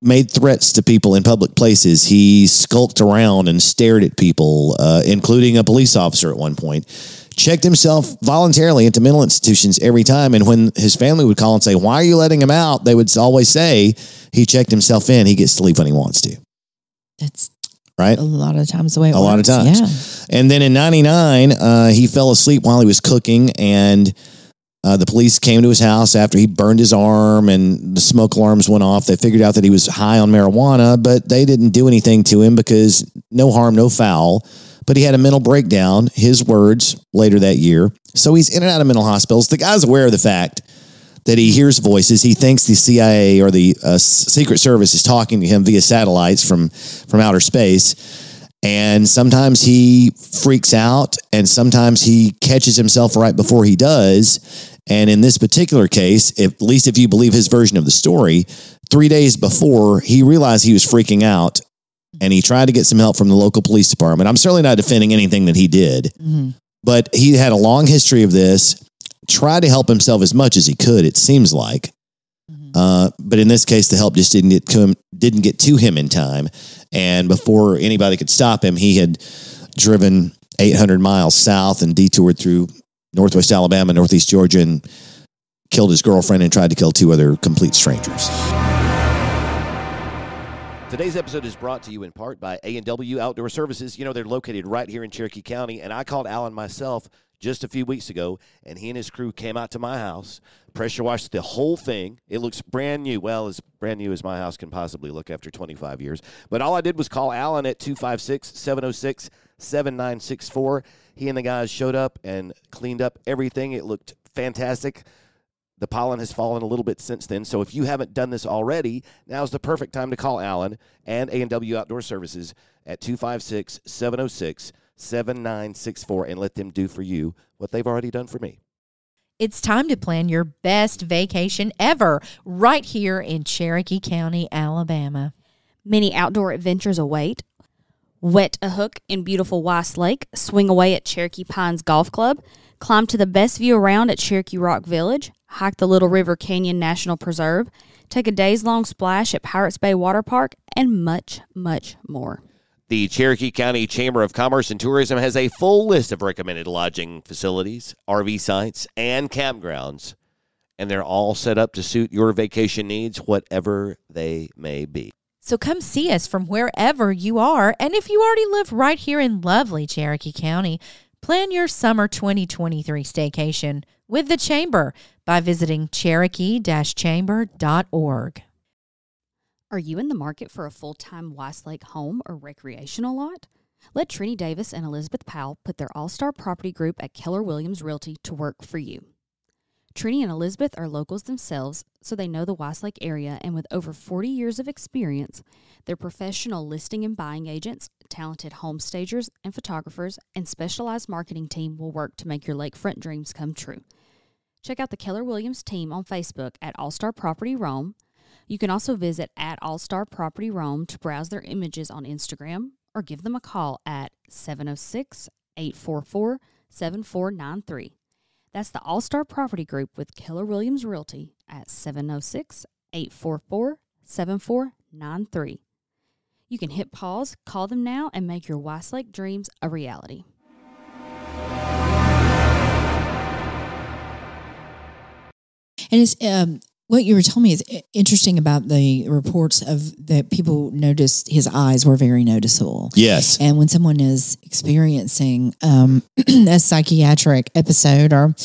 E: made threats to people in public places. He skulked around and stared at people, uh, including a police officer at one point. Checked himself voluntarily into mental institutions every time. And when his family would call and say, Why are you letting him out? They would always say, He checked himself in. He gets to leave when he wants to.
D: That's
E: Right.
D: a lot of times the way
E: A lot of times. Yeah. And then in 99, uh, he fell asleep while he was cooking, and uh, the police came to his house after he burned his arm and the smoke alarms went off. They figured out that he was high on marijuana, but they didn't do anything to him because no harm, no foul. but he had a mental breakdown, his words later that year. So he's in and out of mental hospitals. The guy's aware of the fact that he hears voices. He thinks the CIA or the uh, Secret Service is talking to him via satellites from from outer space. And sometimes he freaks out, and sometimes he catches himself right before he does. And in this particular case, if, at least if you believe his version of the story, three days before he realized he was freaking out, and he tried to get some help from the local police department. I'm certainly not defending anything that he did, but he had a long history of this. Tried to help himself as much as he could. It seems like, uh, but in this case, the help just didn't get to him. Didn't get to him in time, and before anybody could stop him, he had driven 800 miles south and detoured through northwest Alabama, northeast Georgia, and killed his girlfriend and tried to kill two other complete strangers.
B: Today's episode is brought to you in part by A&W Outdoor Services. You know, they're located right here in Cherokee County, and I called Alan myself just a few weeks ago, and he and his crew came out to my house, pressure washed the whole thing. It looks brand new. Well, as brand new as my house can possibly look after 25 years. But all I did was call Alan at 256 706 7964. He and the guys showed up and cleaned up everything. It looked fantastic. The pollen has fallen a little bit since then. So if you haven't done this already, now's the perfect time to call Alan and A&W Outdoor Services at oh 256-706-7964 and let them do for you what they've already done for me.
A: It's time to plan your best vacation ever right here in Cherokee County, Alabama.
C: Many outdoor adventures await. Wet a hook in beautiful Weiss Lake, swing away at Cherokee Pines Golf Club, climb to the best view around at Cherokee Rock Village, hike the Little River Canyon National Preserve, take a days long splash at Pirates Bay Water Park, and much, much more.
B: The Cherokee County Chamber of Commerce and Tourism has a full list of recommended lodging facilities, RV sites, and campgrounds, and they're all set up to suit your vacation needs, whatever they may be.
A: So come see us from wherever you are. And if you already live right here in lovely Cherokee County, plan your summer 2023 staycation with the Chamber by visiting cherokee-chamber.org.
C: Are you in the market for a full time Weiss Lake home or recreational lot? Let Trini Davis and Elizabeth Powell put their all star property group at Keller Williams Realty to work for you. Trini and Elizabeth are locals themselves, so they know the Weiss Lake area, and with over 40 years of experience, their professional listing and buying agents, talented home stagers and photographers, and specialized marketing team will work to make your lakefront dreams come true. Check out the Keller Williams team on Facebook at All Star Property Rome. You can also visit at All Star Property Rome to browse their images on Instagram or give them a call at 706 844 7493. That's the All Star Property Group with Keller Williams Realty at 706 844 7493. You can hit pause, call them now, and make your Weiss Lake dreams a reality.
D: And it's um, what you were telling me is interesting about the reports of that people noticed his eyes were very noticeable.
E: Yes.
D: And when someone is experiencing um, (clears throat) a psychiatric episode, or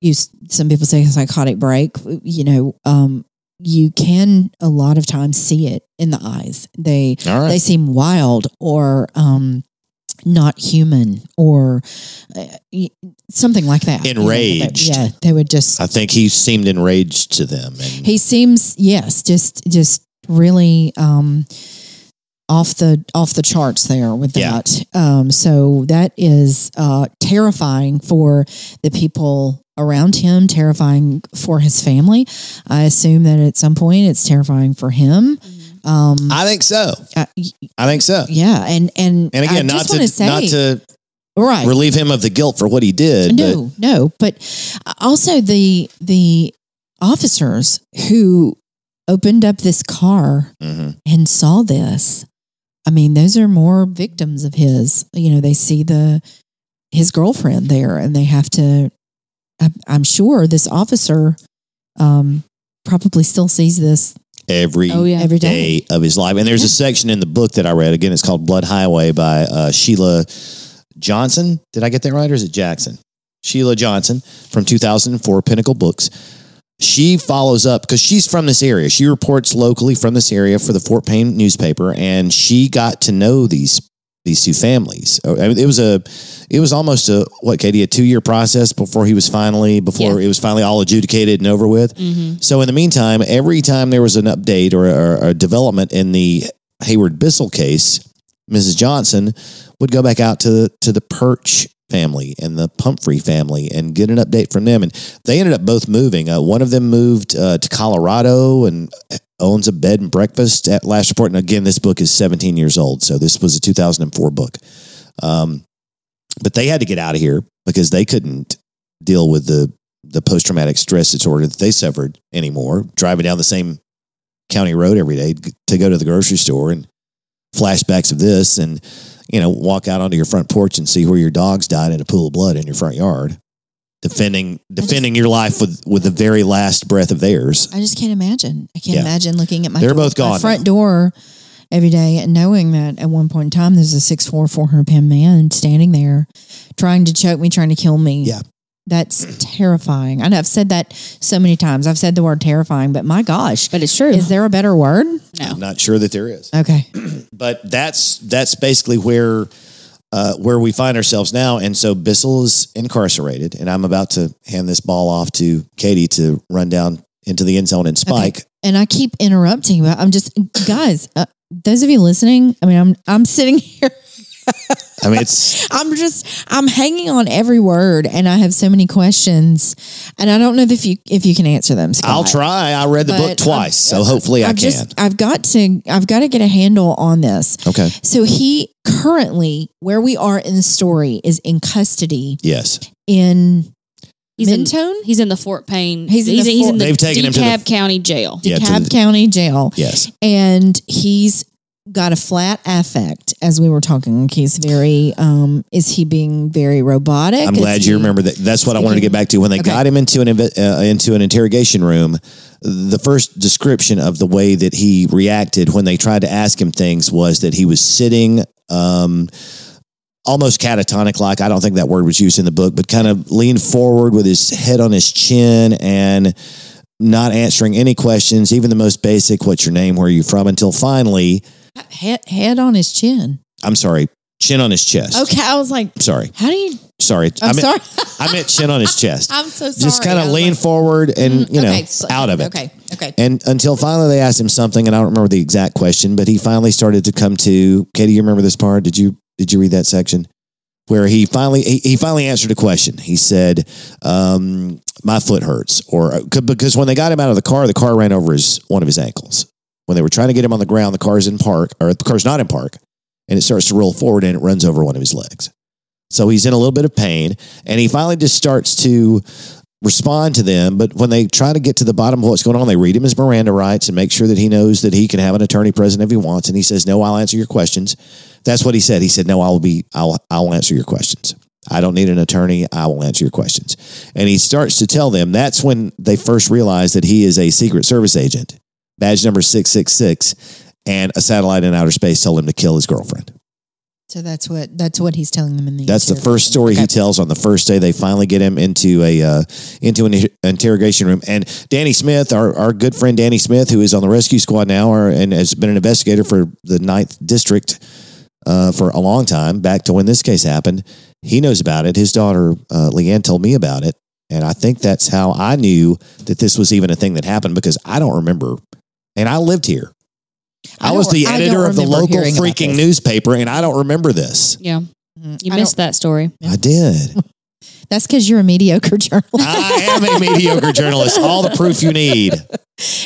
D: you, some people say a psychotic break, you know, um, you can a lot of times see it in the eyes. They
E: right.
D: they seem wild or um, not human or uh, something like that. You know, they-
E: Enraged.
D: yeah, they would just
E: I think he seemed enraged to them. And
D: he seems yes just just really um off the off the charts there with
E: Yeah.
D: that um so that is uh terrifying for the people around him terrifying for his family i assume that at some point it's terrifying for him um
E: I think so.
D: uh,
E: I think so.
D: yeah and and
E: And again,
D: I
E: not to
D: say,
E: not to
D: right
E: relieve him of the guilt for what he did.
D: no, no, but also the the officers who opened up this car
E: But, Mhm.
D: and saw this. I mean, those are more victims of his. You know, they see the his girlfriend there, and they have to. I'm, I'm sure this officer um, probably still sees this
E: every
C: Oh, yeah.
D: every day.
E: day of his life. And there's a section in the book that I read. Again, it's called Blood Highway by uh, Sheila Johnson. Did I get that right, or is it Jackson? Sheila Johnson from 2004, Pinnacle Books. She follows up because she's from this area. She reports locally from this area for the Fort Payne newspaper, and she got to know these these two families. Uh, I mean, it was a, it was almost a what Katie a two year process before he was finally before it was finally all adjudicated and over with. So in the meantime, every time there was an update or, or a development in the Hayward Bissell case, Mrs. Johnson would go back out to the, to the Perch family and the Pumphrey family and get an update from them. And they ended up both moving. Uh, one of them moved uh, to Colorado and owns a bed and breakfast at last report. And again, this book is 17 years old. So this was a 2004 book. Um, but they had to get out of here because they couldn't deal with the, the post traumatic stress disorder that they suffered anymore, driving down the same county road every day to go to the grocery store and flashbacks of this and you know walk out onto your front porch and see where your dogs died in a pool of blood in your front yard defending defending your life with with the very last breath of theirs
D: I just can't imagine. I can't
E: Yeah.
D: imagine looking at my
E: They're
D: door-
E: both
D: my
E: gone
D: front
E: now.
D: door every day and knowing that at one point in time there's a 6'4", 400 pound man standing there trying to choke me, trying to kill me.
E: Yeah.
D: That's terrifying. I know I've said that so many times. I've said the word terrifying, but my gosh,
C: But it's true.
D: is there a better word?
E: i'm not sure that there is
D: Okay. (clears throat)
E: but that's that's basically where uh, where we find ourselves now. And so Bissell is incarcerated, and I'm about to hand this ball off to Katie to run down into the end zone and spike.
D: And I keep interrupting, but I'm just guys. Uh, those of you listening, I mean, I'm I'm sitting (laughs) here.
E: I mean, it's (laughs)
D: I'm just I'm hanging on every word, and I have so many questions, and I don't know if you if you can answer them. Scott.
E: I'll try. I read the book
D: But,
E: twice,
D: um,
E: so hopefully I
D: I've
E: can.
D: just I've got to I've got to get a handle on this.
E: okay.
D: So he currently where we are in the story is in custody
E: Yes.
D: in
C: he's in, he's in the Fort Payne.
D: He's
C: He's,
D: in the
C: he's,
D: Fort-
C: in the
E: They've taken him to the-
C: DeKalb County Jail.
E: Yeah, to the-
D: County Jail,
E: Yes.
D: and he's got a flat affect as we were talking. He's very um is he being very robotic?
E: I'm
D: Is
E: glad you remember that. That's what I wanted to get back to. When they
D: Okay.
E: got him into an uh, into an interrogation room, the first description of the way that he reacted when they tried to ask him things was that he was sitting. Um, Almost catatonic like. I don't think that word was used in the book, but kind of leaned forward with his head on his chin and not answering any questions, even the most basic, what's your name, where are you from, until finally,
D: head, head on his chin.
E: I'm sorry, chin on his chest.
D: Okay, I was like,
E: Sorry.
D: how do you?
E: Sorry.
D: I'm
E: I meant,
D: sorry.
E: I meant chin on his chest. (laughs)
D: I'm so sorry.
E: just kind of lean
D: like,
E: forward and you know
D: okay,
E: out of it.
D: Okay, okay.
E: And until finally they asked him something, and I don't remember the exact question, but he finally started to come to. Katie, you remember this part? Did you did you read that section where he finally he, he finally answered a question? He said, um, "My foot hurts," or because when they got him out of the car, the car ran over his one of his ankles. When they were trying to get him on the ground, the car's in park, or the car's not in park, and it starts to roll forward and it runs over one of his legs. So he's in a little bit of pain, and he finally just starts to respond to them. But when they try to get to the bottom of what's going on, they read him his Miranda rights and make sure that he knows that he can have an attorney present if he wants. And he says, "No, I'll answer your questions." That's what he said. He said, "No, I'll be, I'll, I'll answer your questions. I don't need an attorney. I will answer your questions." And he starts to tell them. That's when they first realize that he is a Secret Service agent, badge number six six six, and a satellite in outer space told him to kill his girlfriend.
D: So that's what that's what he's telling them in the.
E: That's the first story he tells on the first day. They finally get him into a uh, into an interrogation room, and Danny Smith, our, our good friend Danny Smith, who is on the rescue squad now, or, and has been an investigator for the Ninth District uh, for a long time, back to when this case happened. He knows about it. His daughter uh, Leanne told me about it, and I think that's how I knew that this was even a thing that happened because I don't remember, and I lived here. I,
D: I
E: was the editor of the local freaking newspaper, and I don't remember this.
C: Yeah.
D: Mm,
C: You
D: I
C: missed that story.
E: I did. (laughs)
D: don't- That's because you're a mediocre (laughs) journalist.
E: I am a mediocre journalist. All the proof you need.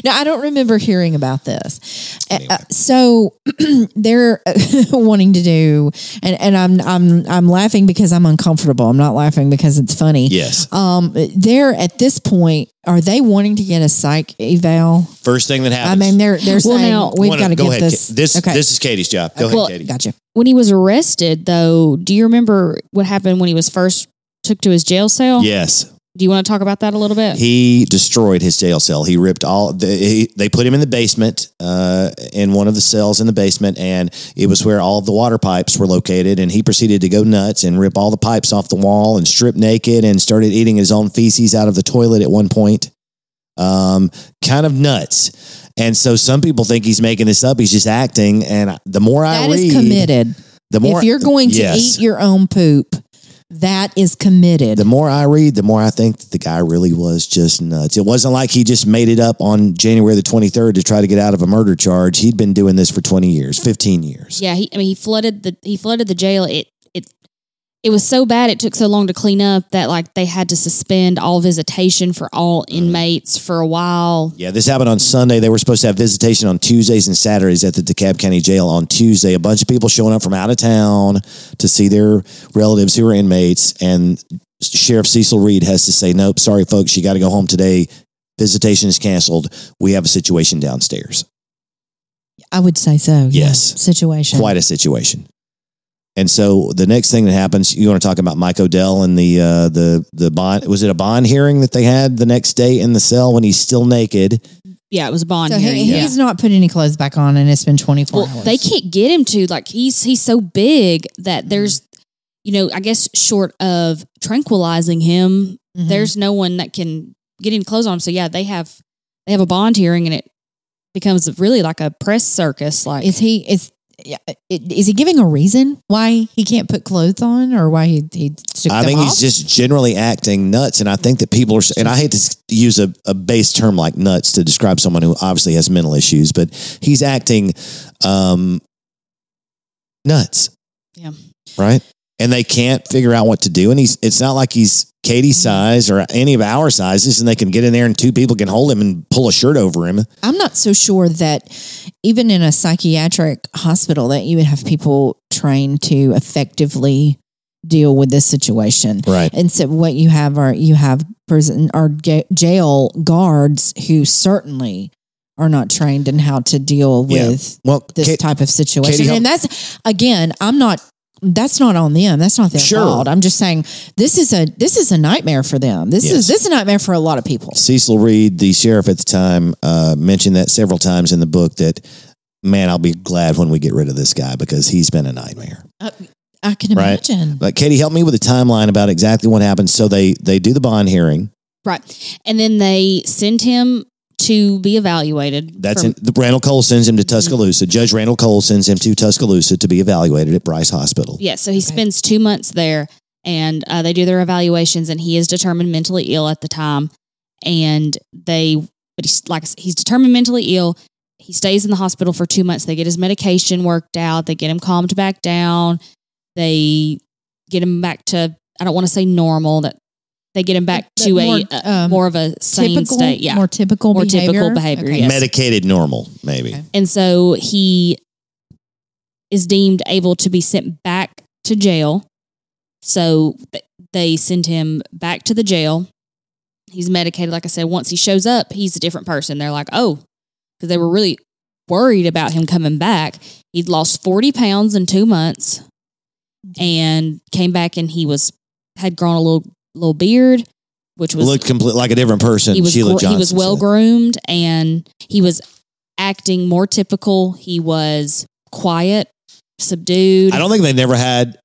D: Now, I don't remember hearing about this. Uh, so (clears throat) they're (laughs) wanting to do, and, and I'm I'm I'm laughing because I'm uncomfortable. I'm not laughing because it's funny.
E: Yes.
D: Um, they're at this point. Are they wanting to get a psych eval?
E: First thing that happens.
D: I mean, they're they're
C: Well,
D: saying
C: now-
D: we've got to
E: go
D: get
E: ahead.
D: this.
E: Ka- This
D: okay.
E: this is Katie's job. Go
C: Well,
E: ahead, Katie.
D: gotcha.
C: When he was arrested, though, do you remember what happened when he was first took to his jail cell?
E: Yes.
C: Do you want to talk about that a little bit?
E: He destroyed his jail cell. He ripped all. The, he, they put him in the basement, uh, in one of the cells in the basement, and it was where all the water pipes were located. And he proceeded to go nuts and rip all the pipes off the wall and strip naked and started eating his own feces out of the toilet at one point. Um, kind of nuts. And so some people think he's making this up. He's just acting. And the more I
D: That
E: read,
D: is committed.
E: The more
D: if you're going to
E: yes.
D: eat your own poop, that is committed.
E: the more I read, the more I think that the guy really was just nuts. It wasn't like he just made it up on January the 23rd to try to get out of a murder charge. He'd been doing this for 20 years, 15 years.
C: Yeah, he, I mean, he flooded the he flooded the jail. It it it was so bad. It took so long to clean up that like they had to suspend all visitation for all inmates for a while.
E: Yeah, this happened on Sunday. They were supposed to have visitation on Tuesdays and Saturdays at the DeKalb County Jail on Tuesday. A bunch of people showing up from out of town to see their relatives who are inmates. And Sheriff Cecil Reed has to say, nope, sorry, folks, you got to go home today. Visitation is canceled. We have a situation downstairs.
D: I would say so. yeah.
E: Yes.
D: Situation.
E: Quite a situation. And so the next thing that happens, you want to talk about Mike Odell and the uh, the the bond. Was it a bond hearing that they had the next day in the cell when he's still naked?
C: Yeah, it was a bond
D: So
C: hearing.
D: he,
C: yeah.
D: he's not put any clothes back on, and it's been 24
C: Well,
D: hours.
C: they can't get him to like he's he's so big that there's you know I guess short of tranquilizing him,
D: Mhm.
C: there's no one that can get any clothes on him. So yeah, they have they have a bond hearing and it becomes really like a press circus. Like
D: Is he is yeah, i- is he giving a reason why he can't put clothes on or why he he took
E: I think
D: off?
E: he's just generally acting nuts, and I think that people are. And I hate to use a, a base term like nuts to describe someone who obviously has mental issues, but he's acting um, nuts.
C: Yeah.
E: Right. And they can't figure out what to do. And he's. It's not like he's Katie's mm-hmm. size or any of our sizes, and they can get in there and two people can hold him and pull a shirt over him.
D: I'm not so sure that even in a psychiatric hospital that you would have people trained to effectively deal with this situation.
E: Right.
D: And so what you have are you have prison or ga- jail guards who certainly are not trained in how to deal
E: Yeah.
D: with
E: Well,
D: this
E: Kate-
D: type of situation.
E: Katie,
D: and that's again, I'm not that's not on them. That's not their
E: Sure.
D: fault. I'm just saying this is a this is a nightmare for them. This
E: Yes.
D: is this is a nightmare for a lot of people.
E: Cecil Reed, the sheriff at the time, uh, mentioned that several times in the book that, man, I'll be glad when we get rid of this guy because he's been a nightmare.
D: I can
E: Right.
D: imagine.
E: But Katie, help me with the timeline about exactly what happened. So they they do the bond hearing.
C: right, and then they send him to be evaluated.
E: That's
C: from-
E: in, the Randall Cole sends him to Tuscaloosa. Judge Randall Cole sends him to Tuscaloosa to be evaluated at Bryce Hospital.
C: Yeah, so he spends two months there, and uh, they do their evaluations, and he is determined mentally ill at the time, and they, but he's like he's determined mentally ill. He stays in the hospital for two months. They get his medication worked out. They get him calmed back down. They get him back to I don't want to say normal. That they get him back
D: But
C: to
D: more,
C: a, a
D: um,
C: more of a sane
D: typical,
C: state. Yeah,
D: more typical,
C: More
D: behavior.
C: typical behavior, yes.
E: Medicated normal, maybe.
D: Okay.
C: And so he is deemed able to be sent back to jail. So th- they send him back to the jail. He's medicated. Like I said, once he shows up, he's a different person. They're like, oh, because they were really worried about him coming back. He'd lost 40 pounds in two months and came back and he was, had grown a little, little beard, which was
E: Looked complete like a different person.
C: he was
E: Sheila Johnson.
C: he was well groomed and he was acting more typical. He was quiet, subdued.
E: I don't think they never had.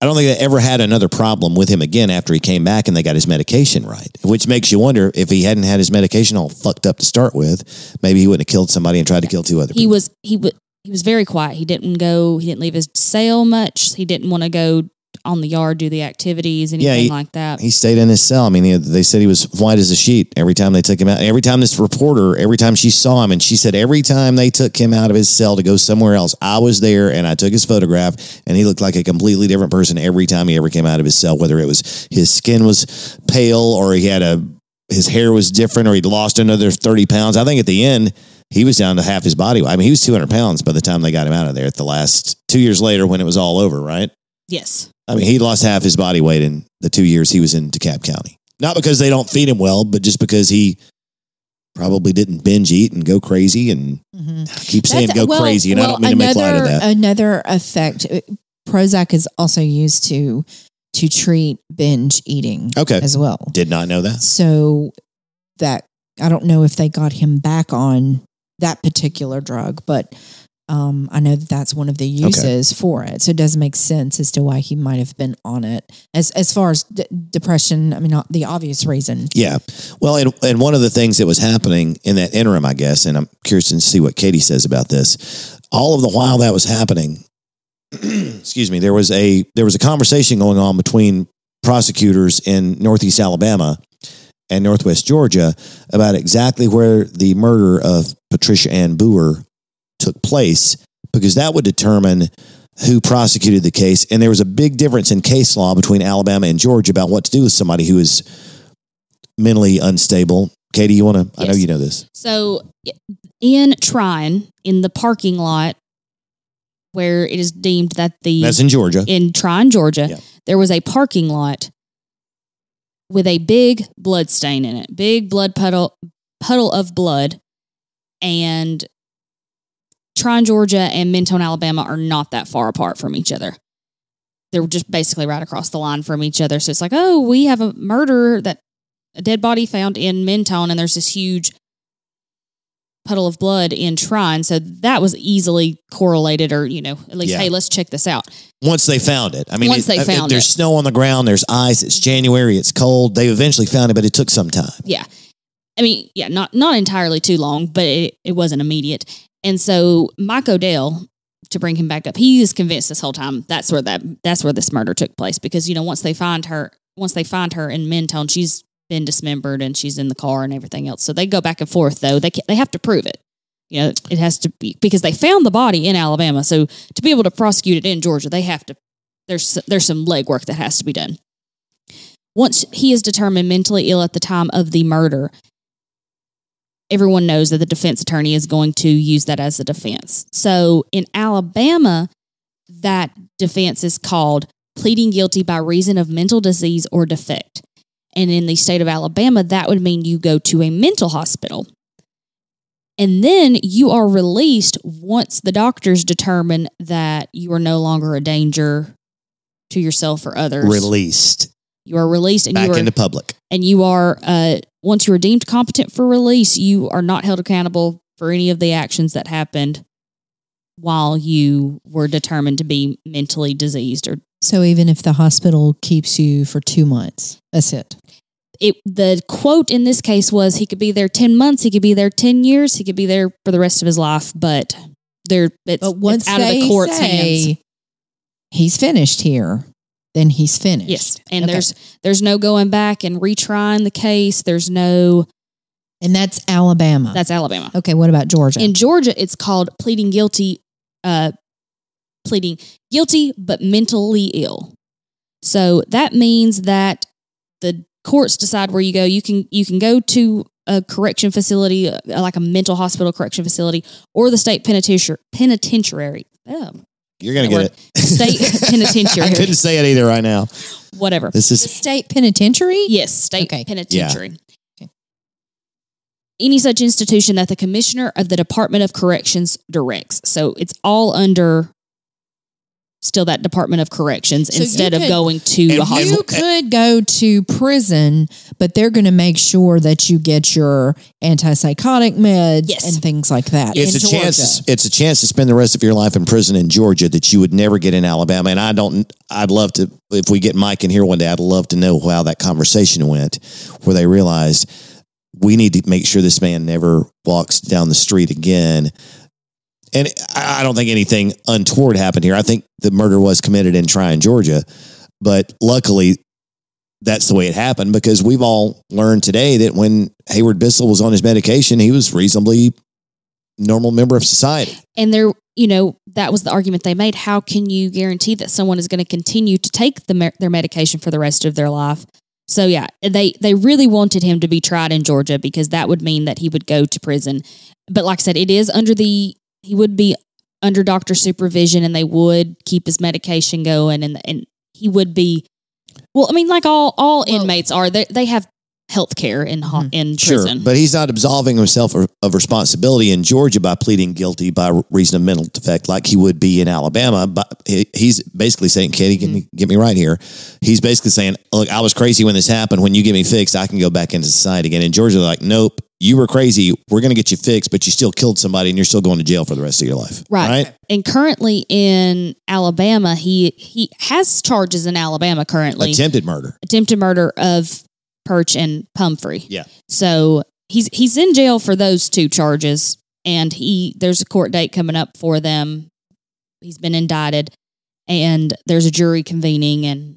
E: I don't think they ever had another problem with him again after he came back and they got his medication right. Which makes you wonder if he hadn't had his medication all fucked up to start with, maybe he wouldn't have killed somebody and tried to kill two other
C: he
E: people.
C: was he was he was very quiet. He didn't go. He didn't leave his cell much. He didn't want to go on the yard do the activities anything
E: Yeah, he-
C: like that.
E: He stayed in his cell. I mean, he, they said he was white as a sheet every time they took him out. Every time this reporter, every time she saw him, and she said every time they took him out of his cell to go somewhere else, I was there and I took his photograph, and he looked like a completely different person every time he ever came out of his cell. Whether it was his skin was pale or he had a his hair was different or he'd lost another thirty pounds. I think at the end. He was down to half his body. I mean, he was 200 pounds by the time they got him out of there at the last two years later when it was all over, right?
C: Yes.
E: I mean, he lost half his body weight in the two years he was in DeKalb County. Not because they don't feed him well, but just because he probably didn't binge eat and go crazy. And
D: Mhm.
E: Keep saying
D: That's-
E: go
D: well-
E: crazy, and I don't mean to make light of
D: another-
E: that.
D: Another effect, uh, Prozac is also used to to treat binge eating
E: Okay.
D: as well.
E: Did not know that.
D: So that I don't know if they got him back on that particular drug, but um, I know that that's one of the uses for it. So it does make sense as to why he might have been on it. As as far as d- depression, I mean, not the obvious reason.
E: Yeah. Well, and, and one of the things that was happening in that interim, I guess, and I'm curious to see what Katie says about this. All of the while that was happening, (clears throat) excuse me, there was a there was a conversation going on between prosecutors in Northeast Alabama and Northwest Georgia about exactly where the murder of Patricia Ann Boer took place, because that would determine who prosecuted the case. And there was a big difference in case law between Alabama and Georgia about what to do with somebody who is mentally unstable. Katie, you want to? I know you know this.
C: So in Trion, in the parking lot where it is deemed that the
E: That's in Georgia.
C: in Trion, Georgia,
E: Yeah.
C: there was a parking lot with a big blood stain in it, big blood puddle puddle of blood, and Trion, Georgia, and Mentone, Alabama are not that far apart from each other. They're just basically right across the line from each other. So it's like, oh, we have a murder that a dead body found in Mentone, and there's this huge puddle of blood in Trion. So that was easily correlated, or you know, at least,
E: Yeah.
C: hey, let's check this out.
E: Once they found it, I mean,
C: Once
E: it-
C: they
E: uh,
C: found
E: there's
C: it.
E: snow on the ground, there's ice. It's January, it's cold. They eventually found it, but it took some time.
C: Yeah. I mean, yeah, not not entirely too long, but it, it wasn't immediate. And so Mike Odell, to bring him back up, he is convinced this whole time that's where that that's where this murder took place because you know once they find her once they find her in Mentone, she's been dismembered and she's in the car and everything else. So they go back and forth though. They they have to prove it. You know, it has to be because they found the body in Alabama. So to be able to prosecute it in Georgia, they have to. There's there's some legwork that has to be done. Once he is determined mentally ill at the time of the murder, everyone knows that the defense attorney is going to use that as a defense. So in Alabama, that defense is called pleading guilty by reason of mental disease or defect. And in the state of Alabama, that would mean you go to a mental hospital. And then you are released once the doctors determine that you are no longer a danger to yourself or others.
E: Released
C: You are released and
E: back
C: you are back
E: into public.
C: and you are uh, once you are deemed competent for release, you are not held accountable for any of the actions that happened while you were determined to be mentally diseased or
D: So even if the hospital keeps you for two months, that's it.
C: it the quote in this case was he could be there 10 months he could be there 10 years he could be there for the rest of his life but there it's,
D: But once
C: it's out of
D: they
C: the court's
D: say
C: hands
D: he's finished here, then he's finished.
C: yes and
D: Okay.
C: there's there's no going back and retrying the case there's no
D: and that's Alabama.
C: that's alabama
D: okay. What about Georgia?
C: In Georgia, it's called pleading guilty, uh, pleading guilty but mentally ill. So that means that the courts decide where you go. You can you can go to a correction facility, uh, like a mental hospital correction facility, or the state penitentiary. Penitentiary, oh,
E: You're gonna get it.
C: State (laughs) penitentiary.
E: I couldn't say it either right now.
C: whatever.
E: This
D: the
E: is
D: state penitentiary.
C: Yes, state
D: Okay.
C: penitentiary.
D: Okay.
C: Any such institution that the commissioner of the Department of Corrections directs. So it's all under still that Department of Corrections
D: So you
C: instead of going to
E: And
C: a
E: you-
C: hospital.
D: You could go to prison, but they're going to make sure that you get your antipsychotic meds
C: Yes.
D: and things like that.
E: it's
D: in
E: a chance. It's a chance to spend the rest of your life in prison in Georgia that you would never get in Alabama. And I don't. I'd love to. If we get Mike in here one day, I'd love to know how that conversation went, where they realized we need to make sure this man never walks down the street again. And I don't think anything untoward happened here. I think the murder was committed in Trion, Georgia, but luckily that's the way it happened because we've all learned today that when Hayward Bissell was on his medication, he was reasonably normal member of society.
C: And there, you know, that was the argument they made. How can you guarantee that someone is going to continue to take the, their medication for the rest of their life? So yeah, they they really wanted him to be tried in Georgia because that would mean that he would go to prison. But like I said, it is under the he would be under doctor supervision and they would keep his medication going and and he would be well, I mean like all all
D: Well-
C: inmates are they they have health care in ho-
D: Mhm.
C: in
E: Sure,
C: prison.
E: but he's not absolving himself of, of responsibility in Georgia by pleading guilty by reason of mental defect, like he would be in Alabama. But he, he's basically saying, "Katie, get me get me right here." He's basically saying, "Look, I was crazy when this happened. When you get me fixed, I can go back into society again." In Georgia, they're like, "Nope, you were crazy. We're going to get you fixed, but you still killed somebody, and you're still going to jail for the rest of your life."
C: Right. And currently in Alabama, he he has charges in Alabama currently.
E: Attempted murder.
C: attempted murder of Perch and Pumphrey.
E: Yeah.
C: So he's he's in jail for those two charges and he there's a court date coming up for them. He's been indicted. and there's a jury convening, and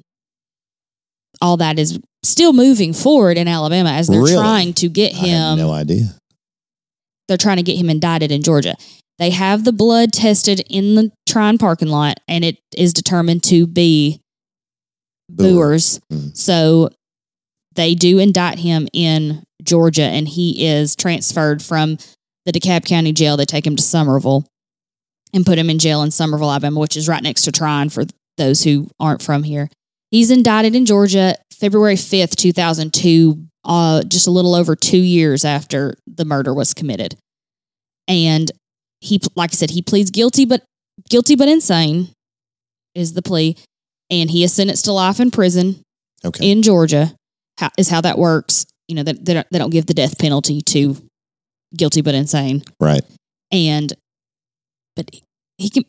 C: all that is still moving forward in Alabama as they're
E: Really?
C: trying to get him.
E: no idea.
C: they're trying to get him indicted in Georgia. They have the blood tested in the Trion parking lot, and it is determined to be. Boers.
E: Mm.
C: So they do indict him in Georgia, and he is transferred from the DeKalb County Jail. They take him to Summerville and put him in jail in Summerville, Alabama, which is right next to Trion for those who aren't from here. He's indicted in Georgia February 5th, 2002, uh, just a little over two years after the murder was committed. And he, like I said, he pleads guilty, but guilty but insane is the plea. And he is sentenced to life in prison
E: Okay.
C: in Georgia. How, is how that works. You know, that they, don't, they don't give the death penalty to guilty but insane.
E: right.
C: And, but he can,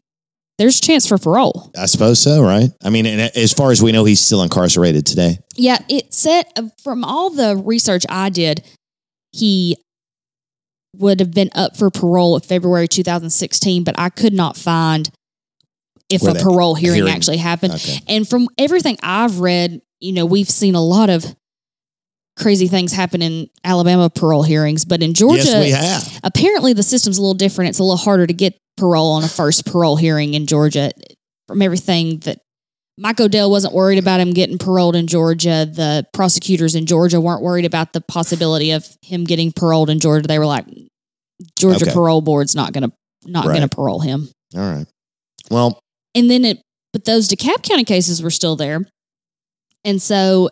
C: there's a chance for parole.
E: I suppose so, right? I mean, and as far as we know, he's still incarcerated today.
C: Yeah, it said uh, from all the research I did, he would have been up for parole in February 2016, but I could not find if
E: Where
C: a parole hearing,
E: hearing-
C: actually happened.
E: Okay.
C: And from everything I've read, you know, we've seen a lot of crazy things happen in Alabama parole hearings, but in Georgia,
E: yes, we have.
C: apparently the system's a little different. It's a little harder to get parole on a first parole hearing in Georgia. From everything that Mike Odell wasn't worried about him getting paroled in Georgia, the prosecutors in Georgia weren't worried about the possibility of him getting paroled in Georgia. They were like, Georgia
E: Okay.
C: parole board's not to not
E: Right.
C: going to parole him.
E: All right. Well,
C: And then it, but those DeKalb County cases were still there. And so,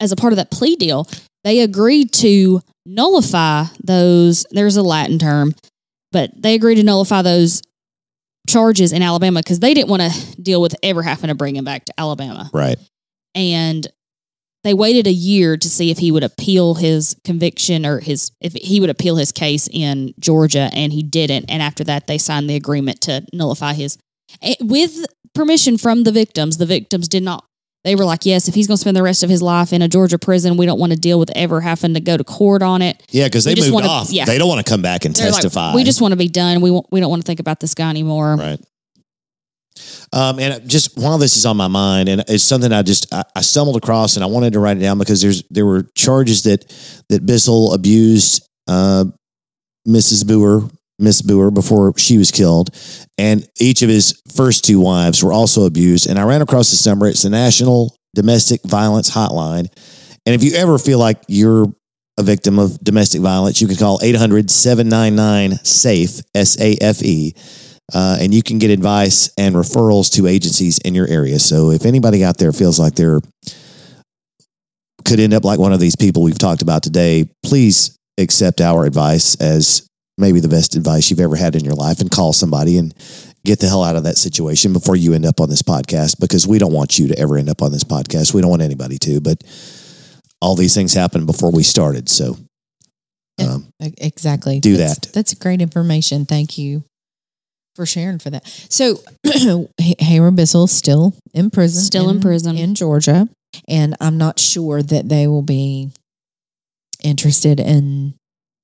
C: as a part of that plea deal, they agreed to nullify those. There's a Latin term, but they agreed to nullify those charges in Alabama because they didn't want to deal with ever having to bring him back to Alabama.
E: right.
C: And they waited a year to see if he would appeal his conviction or his if he would appeal his case in Georgia, and he didn't. And after that, they signed the agreement to nullify his eh, with permission from the victims. The victims did not. They were like, "Yes, if he's going to spend the rest of his life in a Georgia prison, we don't want to deal with ever having to go to court on it."
E: Yeah, because they moved
C: wanna-
E: off.
C: yeah.
E: They don't want to come back and
C: They're like,
E: testify.
C: we just want to be done. We want, we don't want to think about this guy anymore.
E: Right. Um, and just while this is on my mind, and it's something I just I, I stumbled across, and I wanted to write it down because there's there were charges that that Bissell abused uh, Mrs. Boer, Miss Boer, before she was killed, and each of his first two wives were also abused. And I ran across this number. It's the National Domestic Violence Hotline, and if you ever feel like you're a victim of domestic violence, you can call 800 799 SAFE, S A F E uh, and you can get advice and referrals to agencies in your area. So if anybody out there feels like they're could end up like one of these people we've talked about today, please accept our advice as maybe the best advice you've ever had in your life and call somebody and get the hell out of that situation before you end up on this podcast because we don't want you to ever end up on this podcast. We don't want anybody to, but all these things happened before we started. So um,
D: Exactly.
E: Do
D: That's-
E: that.
D: That's great information. Thank you for sharing for that. So (clears throat) Hay- Hayward Bissell still in prison.
C: Still in prison.
D: in Georgia, and I'm not sure that they will be interested in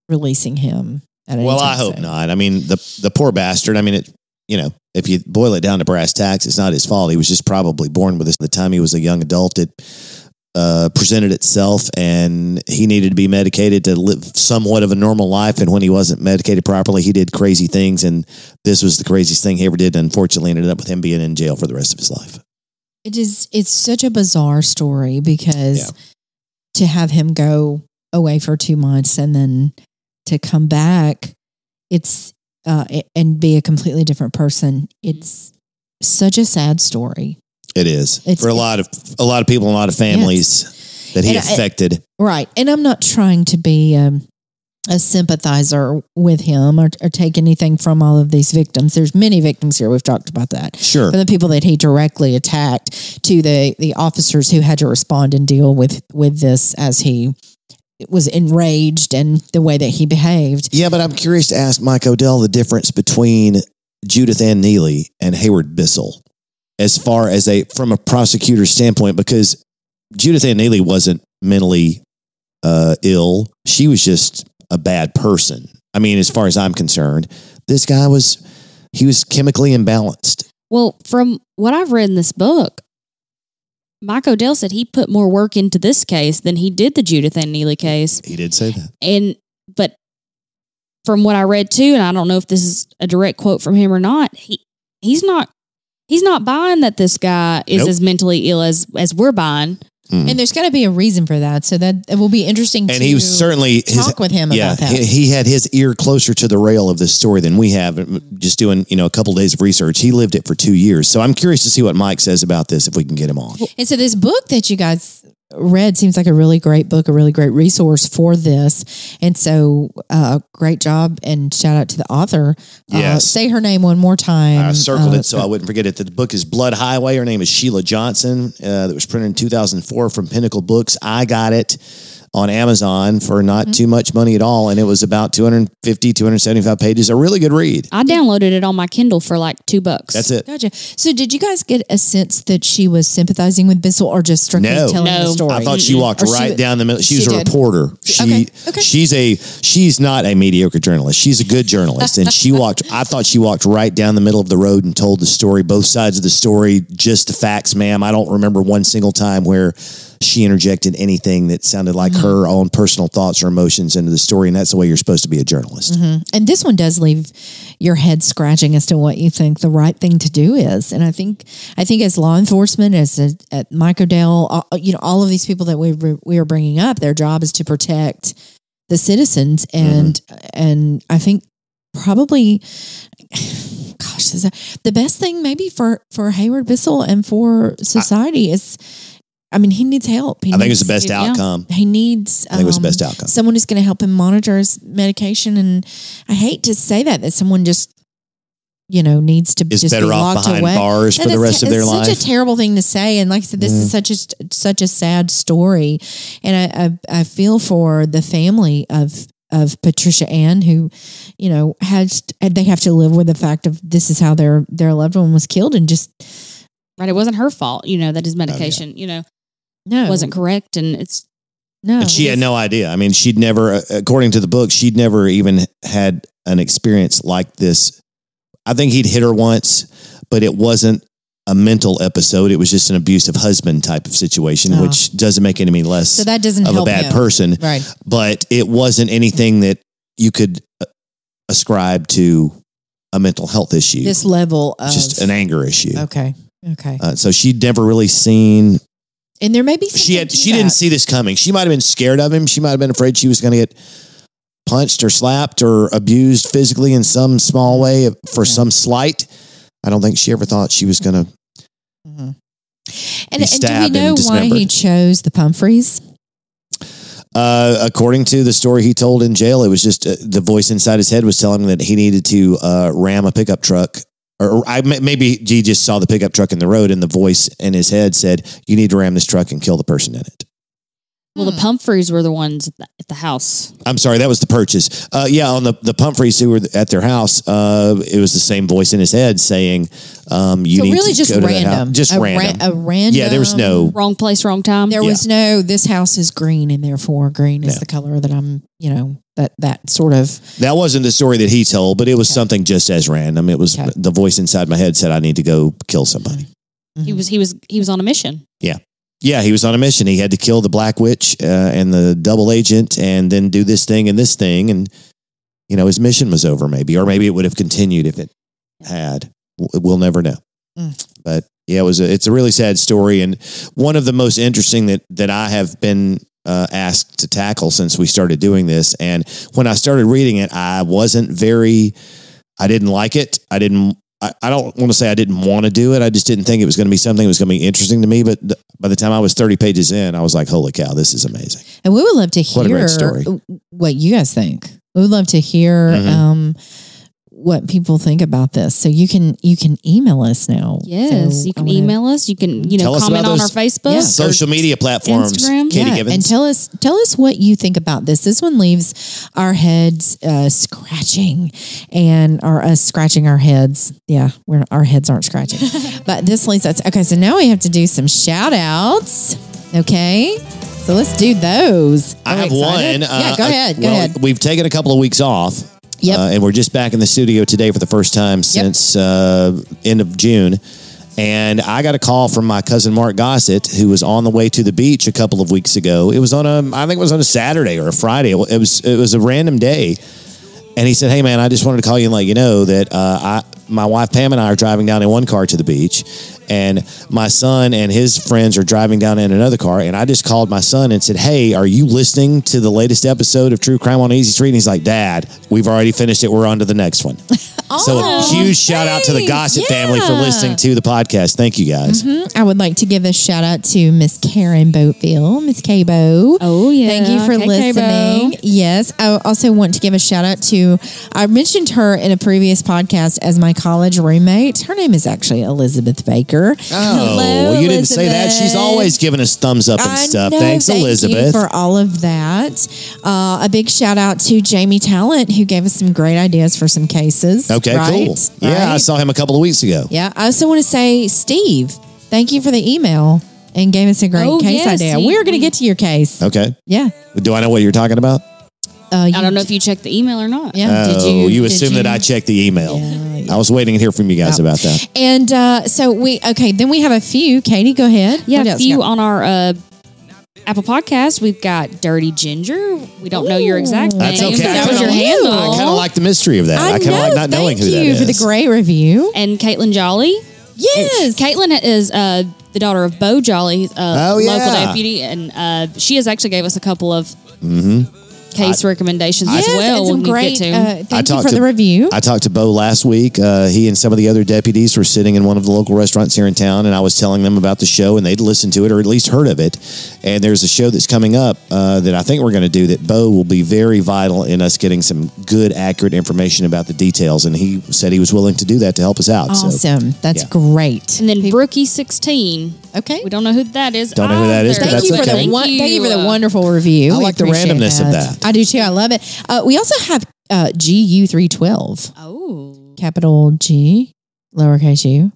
D: releasing him.
E: Well, I hope
D: soon.
E: not. I mean, the the poor bastard. I mean, it. You know, if you boil it down to brass tacks, it's not his fault. He was just probably born with this. The time he was a young adult, it uh, presented itself, and he needed to be medicated to live somewhat of a normal life. And when he wasn't medicated properly, he did crazy things. And this was the craziest thing he ever did. And unfortunately, ended up with him being in jail for the rest of his life.
D: It is. It's such a bizarre story because
E: Yeah.
D: to have him go away for two months and then to come back, it's uh, and be a completely different person. It's such a sad story,
E: It is
D: It's-
E: for a lot of a lot of people, and a lot of families that he
D: And I-
E: affected.
D: right? And I'm not trying to be um, a sympathizer with him or, or take anything from all of these victims. There's many victims here. We've talked about that.
E: sure.
D: from the people that he directly attacked to the the officers who had to respond and deal with with this as he was enraged and the way that he behaved.
E: Yeah, but I'm curious to ask Mike Odell the difference between Judith Ann Neely and Hayward Bissell as far as a from a prosecutor's standpoint, because Judith Ann Neely wasn't mentally uh, ill. She was just a bad person. I mean, as far as I'm concerned, this guy was he was chemically imbalanced.
C: Well, from what I've read in this book, Mike Odell said he put more work into this case than he did the Judith Ann Neely case.
E: He did say that.
C: And but from what I read too, and I don't know if this is a direct quote from him or not, he he's not he's not buying that this guy is
E: Nope.
C: as mentally ill as as we're buying.
E: Mhm.
D: And there's got to be a reason for that. So that it will be interesting
E: and
D: to
E: he was certainly his,
D: talk with him
E: yeah,
D: about that.
E: He, he had his ear closer to the rail of this story than we have. Just doing you know a couple days of research, he lived it for two years. So I'm curious to see what Mike says about this if we can get him on.
D: And so this book that you guys read seems like a really great book, a really great resource for this. And so, uh, great job and shout out to the author. Uh,
E: Yes.
D: say her name one more time.
E: I circled
D: Uh,
E: it so I wouldn't forget it. The book is Blood Highway. Her name is Sheila Johnson. Uh, that was printed in 2004 from Pinnacle Books. I got it on Amazon for
D: Mm-hmm.
E: not too much money at all, and it was about 250, 275 pages. A really good read.
C: I downloaded it on my Kindle for like two bucks.
E: That's it.
D: Gotcha. So, did you guys get a sense that she was sympathizing with Bissell, or just strictly
E: No.
D: telling the
C: No.
D: story?
E: I thought she walked
D: Or she
E: right
D: wa-
E: down the middle. She, was
D: she
E: a
D: did.
E: reporter. She
D: Okay, okay.
E: she's a she's not a mediocre journalist. She's a good journalist, and she walked. I thought she walked right down the middle of the road and told the story, both sides of the story, just the facts, ma'am. I don't remember one single time where she interjected anything that sounded like
D: Mm-hmm.
E: her own personal thoughts or emotions into the story, and that's the way you're supposed to be a journalist.
D: And this one does leave your head scratching as to what you think the right thing to do is. And I think, I think as law enforcement, as a, at Mike Odell, uh, you know, all of these people that we we are bringing up, their job is to protect the citizens, and and I think probably, gosh, is the best thing maybe for for Hayward Bissell and for society is, I mean, he needs help. He
E: I think it's
D: needs-
E: the best
C: yeah.
E: outcome.
D: he needs.
E: I think it was the
D: um,
E: best outcome.
D: Someone who's going to help him monitor his medication, and I hate to say that that someone just, you know, needs to
E: Is
D: just
E: better
D: be
E: off
D: locked
E: behind
D: away.
E: bars for the
D: it's-
E: rest of their
D: it's
E: life.
D: Such a terrible thing to say, and like I said, this is such a such a sad story, and I, I I feel for the family of of Patricia Ann who, you know, has they have to live with the fact of this is how their their loved one was killed, and just
C: right. It wasn't her fault, you know, that his medication, you know,
D: no it
C: wasn't correct. And it's
D: no.
E: And she had no idea. I mean, she'd never, uh, according to the book, she'd never even had an experience like this. I think he'd hit her once, but it wasn't a mental episode. It was just an abusive husband type of situation,
D: Oh.
E: which doesn't make it any less
D: so that doesn't
E: of a bad
D: him.
E: person.
D: right?
E: But it wasn't anything that you could uh, ascribe to a mental health issue.
D: This level of
E: just an anger issue.
D: okay, okay,
E: Uh, so she'd never really seen
D: and there may be
E: she had she
D: that.
E: didn't see this coming. She might have been scared of him. She might have been afraid she was going to get punched or slapped or abused physically in some small way for some slight. I don't think she ever thought she was going to.
D: And,
E: be
D: and do we know why he chose the Pumphreys?
E: Uh, according to the story he told in jail, it was just uh, the voice inside his head was telling him that he needed to uh, ram a pickup truck. Or, I, maybe he just saw the pickup truck in the road, and the voice in his head said, "You need to ram this truck and kill the person in it."
C: Well, the Pumphreys were the ones at the, at the house.
E: I'm sorry, that was the purchase. Uh, yeah, on the the Pumphreys who were at their house, uh, it was the same voice in his head saying, um, "You
D: so
E: need
D: really
E: to
D: just
E: go to that
D: random,
E: house." Just
D: a ra-
E: random."
D: a random.
E: yeah, there was no.
C: Wrong place, wrong time.
D: There was no. This house is green, and therefore green is
E: No.
D: the color that I'm. You know that that sort of.
E: That wasn't the story that he told, but it was something just as random. It was
D: Okay.
E: the voice inside my head said, "I need to go kill somebody."
C: he was he was he was on a mission.
E: Yeah, he was on a mission. He had to kill the Black Witch uh, and the double agent, and then do this thing and this thing, and you know his mission was over. Maybe, or maybe it would have continued if it had. We'll never know.
D: Mm.
E: But yeah, it was. A, it's a really sad story, and one of the most interesting that that I have been uh, asked to tackle since we started doing this. And when I started reading it, I wasn't very. I didn't like it. I didn't. I, I don't want to say I didn't want to do it. I just didn't think it was going to be something that was going to be interesting to me. But th- by the time I was 30 pages in, I was like, holy cow, this is amazing.
D: And we would love to
E: What
D: hear
E: story.
D: what you guys think. We would love to hear
E: Mhm.
D: um, what people think about this. So you can you can email us now.
C: Yes,
D: So
C: you can
D: wanna-
C: email us. You can you know comment on our Facebook.
D: Yeah.
E: Social media platforms.
C: Instagram?
E: Katie
D: yeah,
E: Givens.
D: and tell us tell us what you think about this. This one leaves our heads uh, scratching, and or us scratching our heads. Yeah, we're our heads aren't scratching, (laughs) but this leaves us. Okay, so now we have to do some shout outs. Okay, so let's do those.
E: I
D: Are we
E: have
D: excited?
E: one. uh,
D: yeah, go ahead. Go
E: well,
D: ahead.
E: We've taken a couple of weeks off.
D: Yep.
E: Uh, and we're just back in the studio today for the first time since uh, end of June. And I got a call from my cousin Mark Gossett, who was on the way to the beach a couple of weeks ago. It was on a, I think it was on a Saturday or a Friday. It was, it was a random day. And he said, "Hey man, I just wanted to call you and let you know that uh, I, my wife Pam and I are driving down in one car to the beach, and my son and his friends are driving down in another car. And I just called my son and said, "Hey, are you listening to the latest episode of True Crime on Easy Street?" And he's like, "Dad, we've already finished it. We're on to the next one." So a huge shout out to the
D: Gossip
E: Gossett family for listening to the podcast. Thank you guys. Mm-hmm.
D: I would like to give a shout out to Miss Karen Boatville, Miss K-Bo.
C: Oh, yeah.
D: Thank you for
C: KK Bo.
D: listening. Yes. I also want to give a shout out to, I mentioned her in a previous podcast as my college roommate. Her name is actually Elizabeth Baker.
E: Oh,
D: Hello,
E: well, you didn't say that. She's always giving us thumbs up and
D: I
E: stuff.
D: know,
E: Thanks,
D: thank
E: Elizabeth.
D: You for all of that. Uh, a big shout out to Jamie Talent, who gave us some great ideas for some cases.
E: okay,
D: right?
E: cool. Yeah, I saw him a couple of weeks ago.
D: Yeah. I also want to say, Steve, thank you for the email and gave us a great
C: Oh,
D: case
C: yes,
D: idea. We're going to get to your case.
E: Okay.
D: Yeah.
E: Do I know what you're talking about?
D: Uh,
C: I don't know if you checked the email or not.
D: Yeah.
E: oh,
D: did you? did
E: assume that I checked the email.
D: Yeah,
E: I was waiting to hear from you guys
D: Yeah.
E: about that.
D: And uh, so we okay. Then we have a few. Katie, go ahead.
C: Yeah,
D: What
C: a
D: else
C: few
D: you got?
C: on our uh, Apple Podcast. We've got Dirty Ginger. We don't know your exact name.
E: That's okay.
C: but That
E: I
C: was your
E: kinda-
C: handle.
E: I kind of like the mystery of that. I, kind of like not knowing
D: Thank
E: who that
D: you for the great review.
C: and Caitlin Jolly.
D: Yes.
C: Caitlin is uh, the daughter of Bo Jolly, uh,
E: Oh,
C: local
E: yeah.
C: deputy, and uh, she has actually gave us a couple of Case recommendations as
D: yes,
C: well.
D: and some
C: when we
D: great.
C: get to.
D: Uh, thank you
E: talked
D: for
E: to-
D: the review.
E: I talked to Bo last week. Uh, he and some of the other deputies were sitting in one of the local restaurants here in town, and I was telling them about the show, and they'd listened to it or at least heard of it. And there's a show that's coming up uh, that I think we're going to do that Bo will be very vital in us getting some good, accurate information about the details. And he said he was willing to do that to help us out. So
D: awesome. That's
E: yeah.
D: great.
C: and then Brookie sixteen.
D: okay.
C: We don't know who that is.
E: Don't know who that is.
D: Thank you for
E: okay.
D: the one, thank you for the wonderful review.
E: I
D: We
E: like the
D: appreciate
E: randomness of that.
D: I do too. I love it. Uh, we also have uh, GU three twelve.
C: Oh,
D: capital G, lowercase u,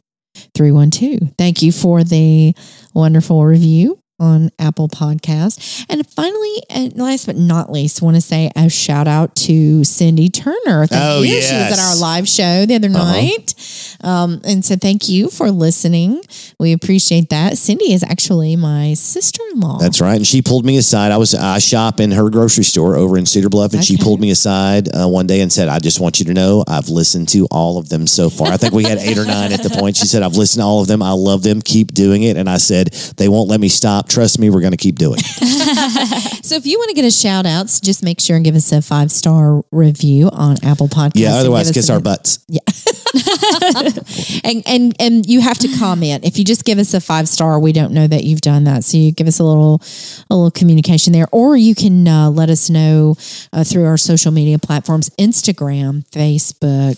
D: 312. Thank you for the wonderful review on Apple Podcast. And finally, and last but not least, want to say a shout out to Cindy Turner. Thank
E: Oh,
D: you. She was at our live show the other
E: Uh-huh.
D: night. Um, and so thank you for listening. We appreciate that. Cindy is actually my sister in law.
E: That's right. And she pulled me aside. I was I shop in her grocery store over in Cedar Bluff, and she pulled me aside uh, one day and said, "I just want you to know I've listened to all of them so far. I think we had eight or nine at the point." She said, "I've listened to all of them. I love them. Keep doing it." And I said, "They won't let me stop. Trust me, we're going to keep doing it." (laughs)
D: So if you want to get a shout outs, just make sure and give us a five star review on Apple Podcasts.
E: Yeah. Otherwise, kiss our butts. Yeah. (laughs)
D: and and and you have to comment. If you just give us a five star, we don't know that you've done that. So you give us a little a little communication there, or you can uh, let us know uh, through our social media platforms: Instagram, Facebook,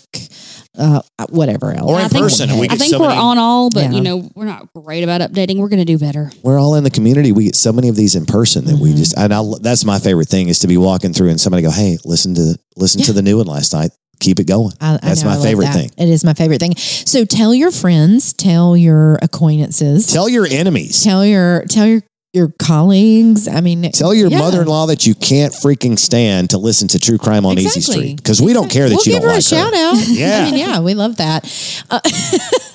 D: uh, whatever else.
E: Or in
C: I think-
E: person. We
C: I
E: get
C: think
E: so
C: we're
E: many-
C: on all, but
D: Yeah.
C: you know we're not great about updating. We're going to do better.
E: We're all in the community. We get so many of these in person that
D: Mm-hmm.
E: we just. And I, that's my favorite thing is to be walking through and somebody go, "Hey, listen to listen to the new one last night. Keep it going."
D: I, I
E: That's
D: know,
E: my
D: I
E: favorite
D: that.
E: thing.
D: It is my favorite thing. So tell your friends, tell your acquaintances,
E: Tell your enemies.
D: tell your tell your your colleagues. I mean,
E: Tell your
D: yeah.
E: mother-in-law that you can't freaking stand to listen to True Crime on Easy Street because we don't care that
D: we'll
E: you
D: give
E: don't
D: her
E: like
D: a shout
E: her.
D: out. (laughs)
E: Yeah.
D: I mean, yeah, we love that. Uh, (laughs)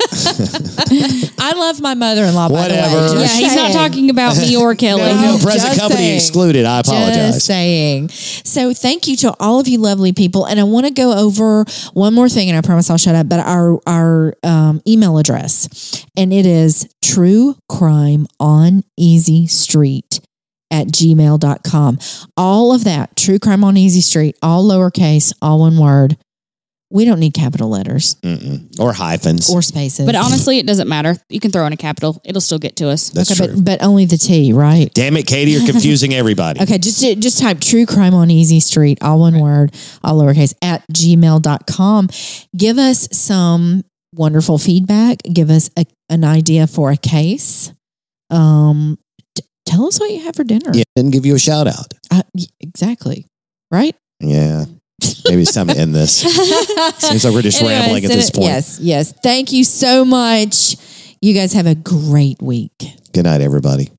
D: I love my mother-in-law. By the
E: Whatever.
D: way.
C: Yeah, he's not talking about me or (laughs) Kelly.
E: No, no, present
D: just
E: company
D: saying.
E: excluded. I apologize.
D: Just saying. So thank you to all of you lovely people. And I want to go over one more thing, and I promise I'll shut up, but our our um, email address. And it is true crime on easy street at gmail.com. All of that, true crime on easy street, all lowercase, all one word. We don't need capital letters
E: Mm-mm. Or hyphens.
D: or spaces.
C: But honestly, it doesn't matter. You can throw in a capital; it'll still get to us.
E: That's
D: okay,
E: true.
D: but, but only the T, right?
E: Damn it, Katie, you're confusing (laughs) everybody.
D: Okay, just just type true crime on easy street, all one word, all lowercase at gmail.com. Give us some wonderful feedback. Give us a, an idea for a case. Um, t- tell us what you have for dinner.
E: Yeah, didn't give you a shout out.
D: Uh, y- exactly. Right?
E: Yeah. Maybe it's time to end this. Seems like we're just
D: Anyways,
E: rambling at this point.
D: Yes, yes. Thank you so much. You guys have a great week.
E: Good night, everybody.